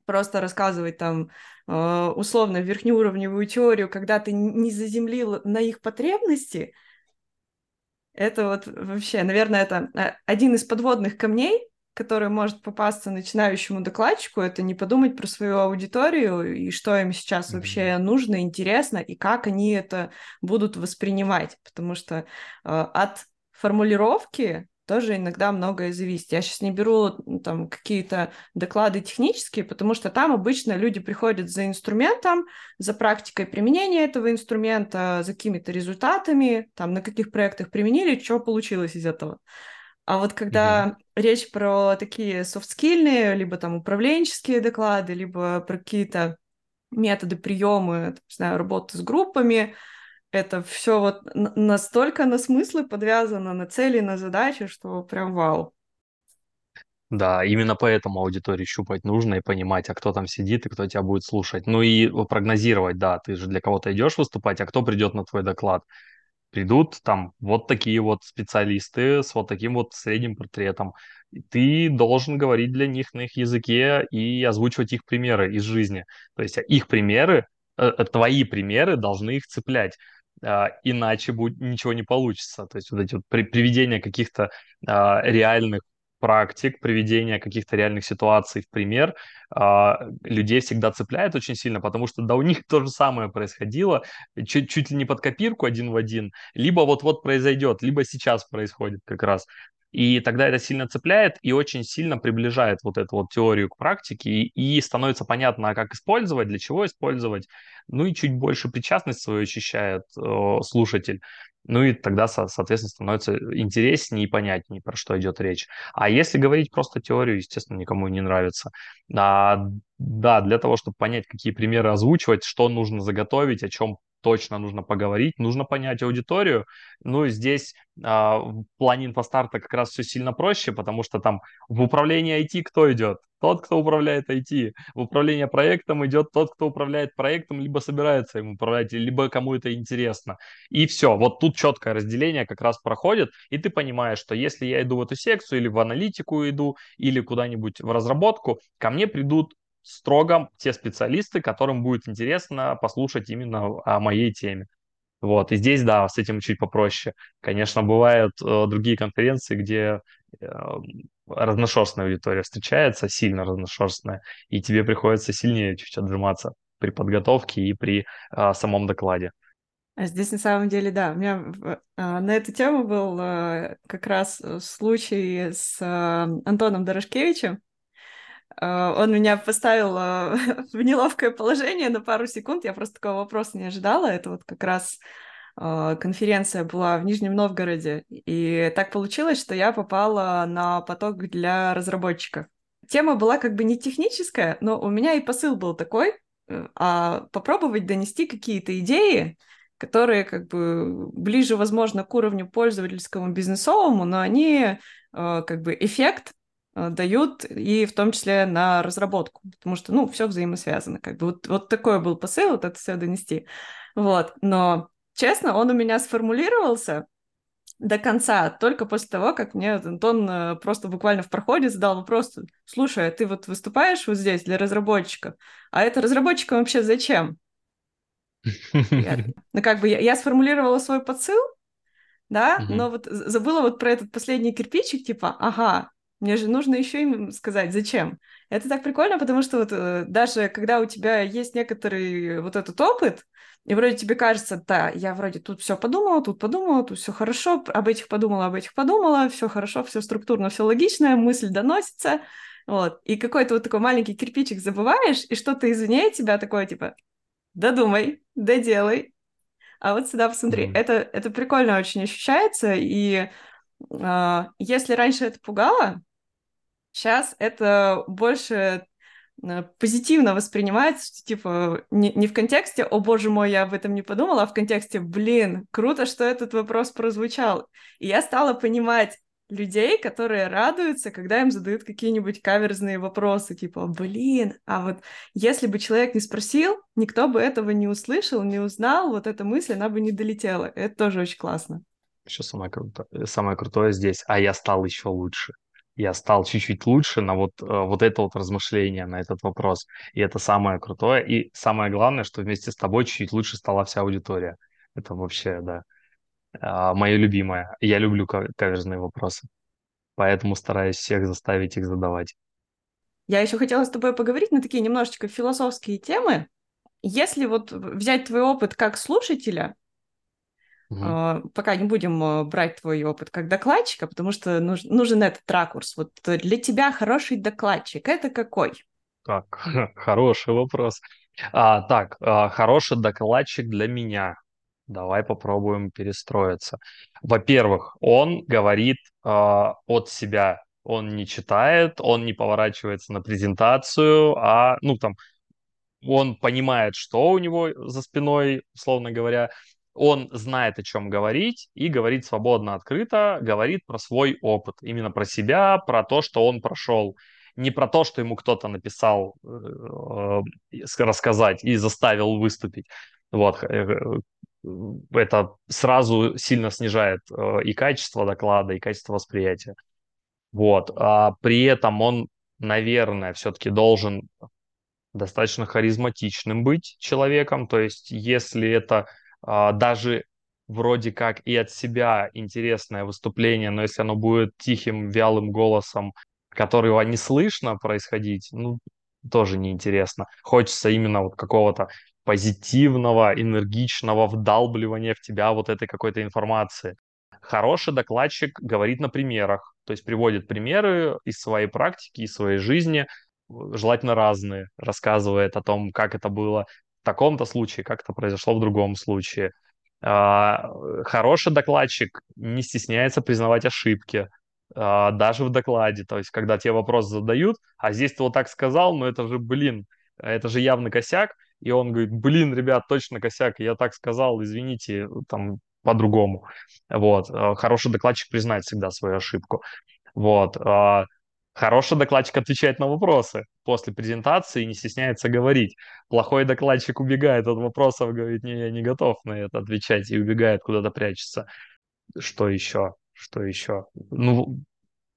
просто рассказывать там э, условно верхнеуровневую теорию, когда ты не заземлил на их потребности, это вот вообще, наверное, это э, один из подводных камней, который может попасться начинающему докладчику, это не подумать про свою аудиторию и что им сейчас mm-hmm. вообще нужно, интересно, и как они это будут воспринимать. Потому что э, от формулировки тоже иногда многое зависит. Я сейчас не беру там какие-то доклады технические, потому что там обычно люди приходят за инструментом, за практикой применения этого инструмента, за какими-то результатами, там на каких проектах применили, что получилось из этого. А вот когда mm-hmm. речь про такие софтскильные, либо там управленческие доклады, либо про какие-то методы, приемы, не знаю, работы с группами, это все вот настолько на смыслы подвязано, на цели, на задачи, что прям вау. Да, именно поэтому аудиторию щупать нужно и понимать, а кто там сидит и кто тебя будет слушать. Ну и прогнозировать, да, ты же для кого-то идешь выступать, а кто придет на твой доклад. Придут там вот такие вот специалисты с вот таким вот средним портретом. Ты должен говорить для них на их языке и озвучивать их примеры из жизни. То есть их примеры, э, э, твои примеры должны их цеплять. А, иначе будет, ничего не получится. То есть вот эти вот при, приведения каких-то а, реальных практик, приведения каких-то реальных ситуаций в пример а, людей всегда цепляет очень сильно, потому что да у них то же самое происходило, чуть, чуть ли не под копирку один в один, либо вот-вот произойдет, либо сейчас происходит как раз. И тогда это сильно цепляет и очень сильно приближает вот эту вот теорию к практике, и, и становится понятно, как использовать, для чего использовать, ну и чуть больше причастность свою ощущает э, слушатель. Ну и тогда, соответственно, становится интереснее и понятнее, про что идет речь. А если говорить просто теорию, естественно, никому не нравится. А, да, для того, чтобы понять, какие примеры озвучивать, что нужно заготовить, о чем точно нужно поговорить, нужно понять аудиторию. Ну, здесь а, в плане инфостарта как раз все сильно проще, потому что там в управлении IT кто идет? Тот, кто управляет IT. В управление проектом идет тот, кто управляет проектом, либо собирается им управлять, либо кому это интересно. И все, вот тут четкое разделение как раз проходит, и ты понимаешь, что если я иду в эту секцию, или в аналитику иду, или куда-нибудь в разработку, ко мне придут строго те специалисты, которым будет интересно послушать именно о моей теме. Вот, и здесь, да, с этим чуть попроще. Конечно, бывают э, другие конференции, где э, разношерстная аудитория встречается, сильно разношерстная, и тебе приходится сильнее чуть отжиматься при подготовке и при э, самом докладе. А здесь на самом деле, да, у меня э, на эту тему был э, как раз случай с э, Антоном Дорошкевичем, Э, он меня поставил э, в неловкое положение на пару секунд. Я просто такого вопроса не ожидала. Это вот как раз э, конференция была в Нижнем Новгороде. И так получилось, что я попала на поток для разработчиков. Тема была как бы не техническая, но у меня и посыл был такой, а попробовать донести какие-то идеи, которые как бы ближе, возможно, к уровню пользовательскому бизнесовому, но они как бы эффект Э, дают, и в том числе на разработку, потому что, ну, все взаимосвязано, как бы вот, вот такой был посыл, вот это все донести, вот, но, честно, он у меня сформулировался до конца, только после того, как мне Антон э, просто буквально в проходе задал вопрос, слушай, а ты вот выступаешь вот здесь для разработчиков, а это разработчикам вообще зачем? Ну, как бы я, я сформулировала свой посыл, да, угу. но вот забыла вот про этот последний кирпичик, типа, ага, мне же нужно еще им сказать, зачем. Это так прикольно, потому что вот э, даже когда у тебя есть некоторый вот этот опыт, и вроде тебе кажется, да, я вроде тут все подумала, тут подумала, тут все хорошо, об этих подумала, об этих подумала, все хорошо, все структурно, все логично, мысль доносится, вот. И какой-то вот такой маленький кирпичик забываешь, и что-то извне тебя такое, типа, додумай, доделай. А вот сюда посмотри, mm-hmm. это, это прикольно очень ощущается, и э, если раньше это пугало, сейчас это больше Э, позитивно воспринимается, типа, не, не в контексте «О, боже мой, я об этом не подумала», а в контексте «Блин, круто, что этот вопрос прозвучал». И я стала понимать людей, которые радуются, когда им задают какие-нибудь каверзные вопросы, типа «Блин, а вот если бы человек не спросил, никто бы этого не услышал, не узнал, вот эта мысль, она бы не долетела». Это тоже очень классно. Еще самое, круто, самое крутое здесь, а я стал еще лучше я стал чуть-чуть лучше на вот, э, вот это вот размышление на этот вопрос. И это самое крутое. И самое главное, что вместе с тобой чуть-чуть лучше стала вся аудитория. Это вообще, да, а, мое любимое. Я люблю каверзные вопросы. Поэтому стараюсь всех заставить их задавать. Я еще хотела с тобой поговорить на такие немножечко философские темы. Если вот взять твой опыт как слушателя, Угу. Пока не будем э, брать твой опыт как докладчика, потому что нужен этот ракурс. Вот для тебя хороший докладчик это какой? Так, хороший вопрос. А, так, а, хороший докладчик для меня. Давай попробуем перестроиться. Во-первых, он говорит а, от себя. Он не читает, он не поворачивается на презентацию, а, ну, там, он понимает, что у него за спиной, условно говоря, он знает, о чем говорить, и говорит свободно, открыто, говорит про свой опыт, именно про себя, про то, что он прошел. Не про то, что ему кто-то написал э, рассказать и заставил выступить. Вот. Э, э, это сразу сильно снижает и качество доклада, и качество восприятия. Вот. А при этом он, наверное, все-таки должен достаточно харизматичным быть человеком. То есть, если это даже вроде как и от себя интересное выступление, но если оно будет тихим, вялым голосом, которого не слышно происходить, ну, тоже неинтересно. Хочется именно вот какого-то позитивного, энергичного вдалбливания в тебя вот этой какой-то информации. Хороший докладчик говорит на примерах, то есть приводит примеры из своей практики, из своей жизни, желательно разные, рассказывает о том, как это было таком-то случае, как это произошло в другом случае. А, хороший докладчик не стесняется признавать ошибки, а, даже в докладе. То есть, когда тебе вопрос задают, а здесь ты вот так сказал, но это же, блин, это же явно косяк. И он говорит, блин, ребят, точно косяк, я так сказал, извините, там по-другому. Вот. А, хороший докладчик признает всегда свою ошибку. Вот. Хороший докладчик отвечает на вопросы после презентации и не стесняется говорить. Плохой докладчик убегает от вопросов, говорит, не, я не готов на это отвечать и убегает куда-то прячется. Что еще? Что еще? Ну,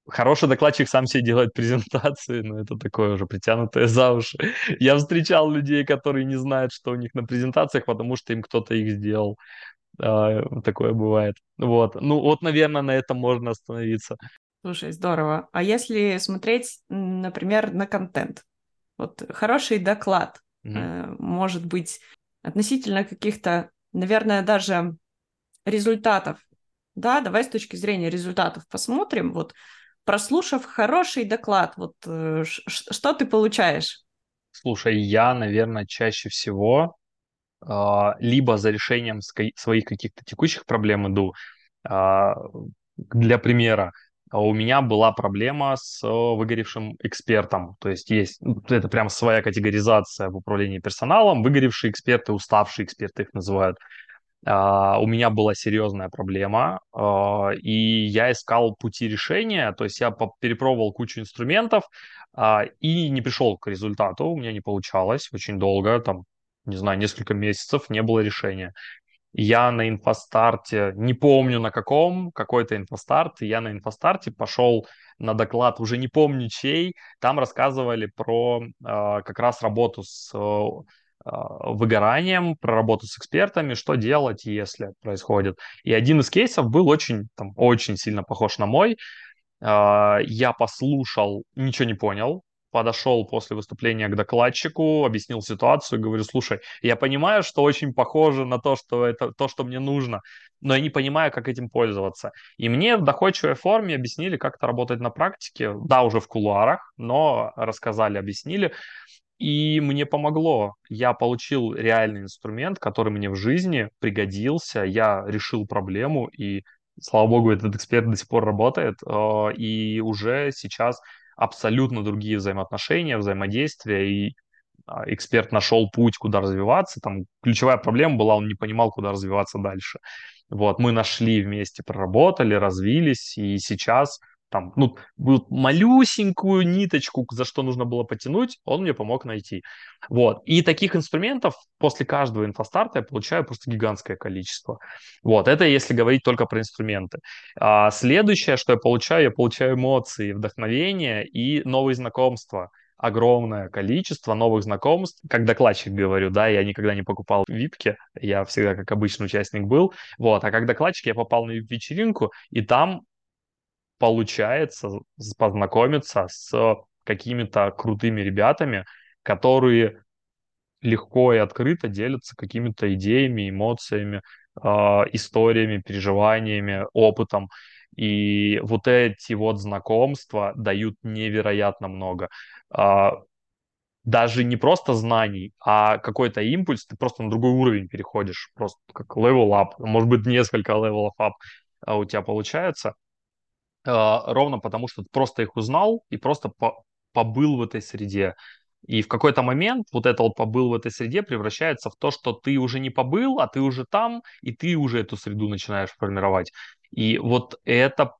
хороший докладчик сам себе делает презентации, но это такое уже притянутое за уши. Я встречал людей, которые не знают, что у них на презентациях, потому что им кто-то их сделал. А, такое бывает. Вот. Ну, вот, наверное, на этом можно остановиться. Слушай, здорово. А если смотреть, например, на контент? Вот хороший доклад mm-hmm. может быть относительно каких-то, наверное, даже результатов. Да, давай с точки зрения результатов посмотрим. Вот прослушав хороший доклад, вот э, что ты получаешь? Слушай, я, наверное, чаще всего э, либо за решением своих каких-то текущих проблем иду. Э, для примера, у меня была проблема с э, выгоревшим экспертом. То есть есть, ну, это прям своя категоризация в управлении персоналом. Выгоревшие эксперты, уставшие эксперты их называют. Uh, у меня была серьезная проблема, uh, и я искал пути решения, то есть я перепробовал кучу инструментов и не пришел к результату, у меня не получалось очень долго, там, не знаю, несколько месяцев не было решения я на инфостарте, не помню на каком, какой-то инфостарт, я на инфостарте пошел на доклад, уже не помню чей, там рассказывали про э, как раз работу с э, выгоранием, проработать с экспертами, что делать, если происходит. И один из кейсов был очень, там, очень сильно похож на мой. Я послушал, ничего не понял, подошел после выступления к докладчику, объяснил ситуацию, говорю, слушай, я понимаю, что очень похоже на то, что это то, что мне нужно, но я не понимаю, как этим пользоваться. И мне в доходчивой форме объяснили, как это работает на практике, да, уже в кулуарах, но рассказали, объяснили, и мне помогло. Я получил реальный инструмент, который мне в жизни пригодился, я решил проблему, и слава богу, этот эксперт до сих пор работает, э, и уже сейчас абсолютно другие взаимоотношения, взаимодействия, и а, эксперт нашел путь, куда развиваться. Там ключевая проблема была, он не понимал, куда развиваться дальше. Вот, мы нашли вместе, проработали, развились, и сейчас там, ну, вот малюсенькую ниточку, за что нужно было потянуть, он мне помог найти. Вот. И таких инструментов после каждого инфостарта я получаю просто гигантское количество. Вот. Это если говорить только про инструменты. А следующее, что я получаю, я получаю эмоции, вдохновение и новые знакомства огромное количество новых знакомств. Как докладчик говорю, да, я никогда не покупал випки, я всегда как обычный участник был. Вот, а как докладчик я попал на вечеринку, и там получается познакомиться с какими-то крутыми ребятами, которые легко и открыто делятся какими-то идеями, эмоциями, э, историями, переживаниями, опытом. И вот эти вот знакомства дают невероятно много. Э, даже не просто знаний, а какой-то импульс, ты просто на другой уровень переходишь, просто как level up, может быть, несколько level up у тебя получается. А, ровно потому, что ты просто их узнал и просто по побыл в этой среде. И в какой-то момент вот это вот побыл в этой среде превращается в то, что ты уже не побыл, а ты уже там, и ты уже эту среду начинаешь формировать. И вот это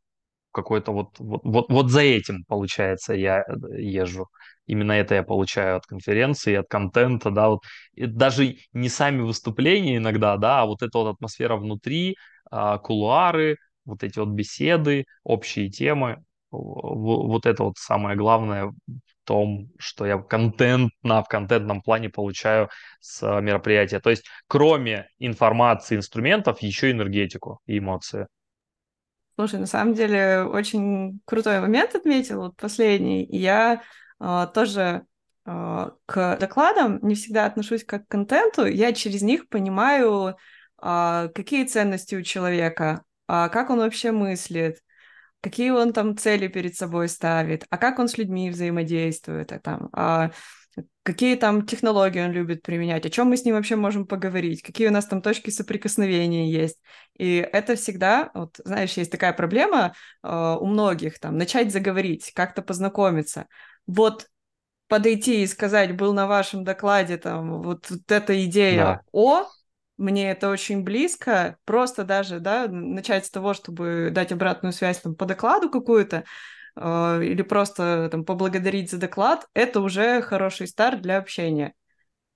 какой-то вот, вот, вот, вот за этим, получается, я э, езжу. Именно это я получаю от конференции, от контента, да, вот. И даже не сами выступления иногда, да, а вот эта вот атмосфера внутри, а, кулуары, вот эти вот беседы, общие темы, вот это вот самое главное в том, что я контентно, в контентном плане получаю с мероприятия. То есть кроме информации, инструментов, еще энергетику и эмоции. Слушай, на самом деле очень крутой момент отметил, вот последний. Я э, тоже э, к докладам не всегда отношусь как к контенту. Я через них понимаю, э, какие ценности у человека, а как он вообще мыслит, какие он там цели перед собой ставит, а как он с людьми взаимодействует, а, там, а какие там технологии он любит применять, о чем мы с ним вообще можем поговорить, какие у нас там точки соприкосновения есть. И это всегда, вот знаешь, есть такая проблема э, у многих, там, начать заговорить, как-то познакомиться. Вот подойти и сказать, был на вашем докладе там вот, вот эта идея да. о, мне это очень близко, просто даже, да, начать с того, чтобы дать обратную связь там по докладу какую-то, э, или просто там поблагодарить за доклад, это уже хороший старт для общения.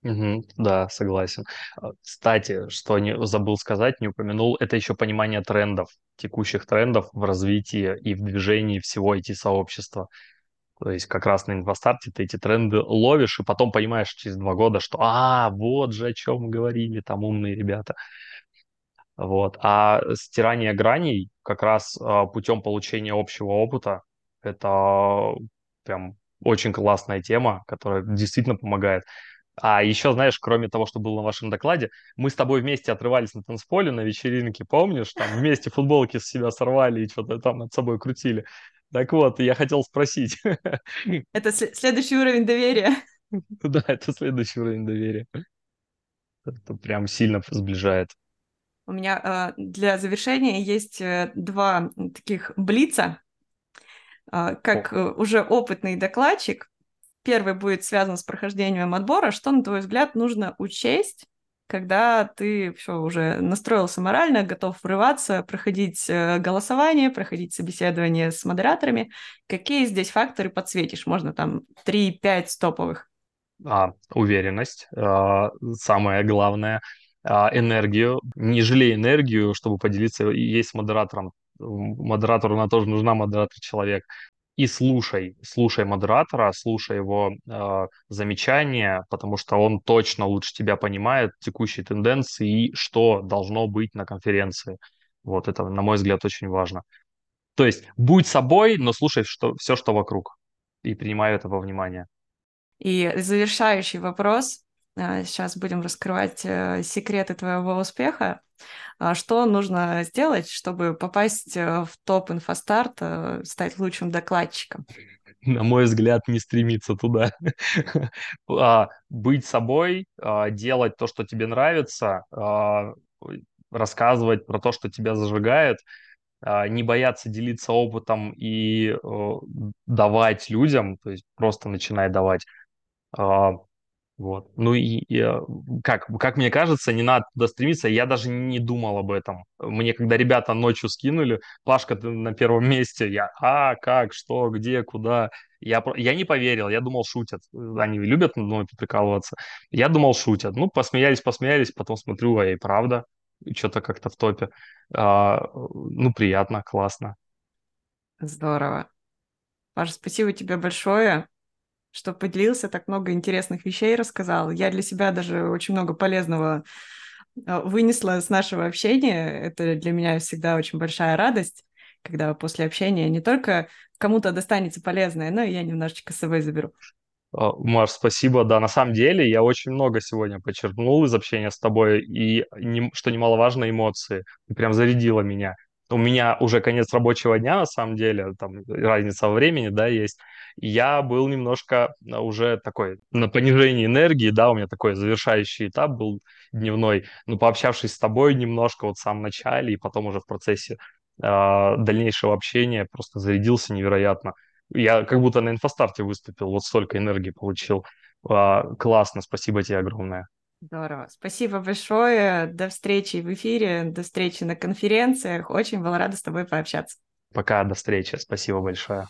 Угу, да, согласен. А, кстати, что не забыл сказать, не упомянул, это еще понимание трендов, текущих трендов в развитии и в движении всего IT-сообщества. То есть как раз на инфостарте ты эти тренды ловишь, и потом понимаешь через два года, что «А, вот же о чем говорили там умные ребята». Вот. А стирание граней как раз а, путем получения общего опыта – это прям очень классная тема, которая действительно помогает. А еще, знаешь, кроме того, что было на вашем докладе, мы с тобой вместе отрывались на танцполе на вечеринке, помнишь? Там вместе футболки с себя сорвали и что-то там над собой крутили. Так вот, я хотел спросить. Это следующий уровень доверия. Да, это следующий уровень доверия. Это прям сильно сближает. У меня э, для завершения есть э, два таких блица. Э, как О. уже опытный докладчик, первый будет связан с прохождением отбора. Что, на твой взгляд, нужно учесть когда ты все уже настроился морально, готов врываться, проходить э, голосование, проходить собеседование с модераторами. Какие здесь факторы подсветишь? Можно там 3-5 топовых. А, уверенность, а, самое главное. А, энергию. Не жалей энергию, чтобы поделиться. Есть модератором. Модератору она тоже нужна, модератор человек. И слушай, слушай модератора, слушай его э, замечания, потому что он точно лучше тебя понимает текущие тенденции и что должно быть на конференции. Вот это, на мой взгляд, очень важно. То есть будь собой, но слушай что, все, что вокруг, и принимай это во внимание. И завершающий вопрос. А, сейчас будем раскрывать э, секреты твоего успеха. А что нужно сделать, чтобы попасть э, в топ инфостарт, э, стать лучшим докладчиком? На мой взгляд, не стремиться туда. А, быть собой, делать то, что тебе нравится, рассказывать про то, что тебя зажигает, не бояться делиться опытом и давать людям, то есть просто начинай давать. Вот. Ну и, и э, как, как мне кажется, не надо туда стремиться. Я даже не думал об этом. Мне когда ребята ночью скинули, Пашка, ты на первом месте, я, а, как, что, где, куда. Я, я не поверил, я думал, шутят. Они любят мной прикалываться. Я думал, шутят. Ну, посмеялись, посмеялись, потом смотрю, а и правда, что-то как-то в топе. А, ну, приятно, классно. Здорово. Паша, спасибо тебе большое что поделился, так много интересных вещей рассказал. Я для себя даже очень много полезного а, вынесла с нашего общения. Это для меня всегда очень большая радость, когда после общения не только кому-то достанется полезное, но и я немножечко с собой заберу. А, Маш, спасибо. Да, на самом деле я очень много сегодня подчеркнул из общения с тобой, и, что немаловажно, эмоции. Ты прям зарядила меня у меня уже конец рабочего дня, на самом деле, там разница во времени, да, есть. Я был немножко а, уже такой на понижении энергии, да, у меня такой завершающий этап был дневной, но пообщавшись с тобой немножко вот в самом начале и потом уже в процессе э, дальнейшего общения просто зарядился невероятно. Я как будто на инфостарте выступил, вот столько энергии получил. Э, классно, спасибо тебе огромное. Здорово. Спасибо большое. До встречи в эфире, до встречи на конференциях. Очень была рада с тобой пообщаться. Пока, до встречи. Спасибо большое.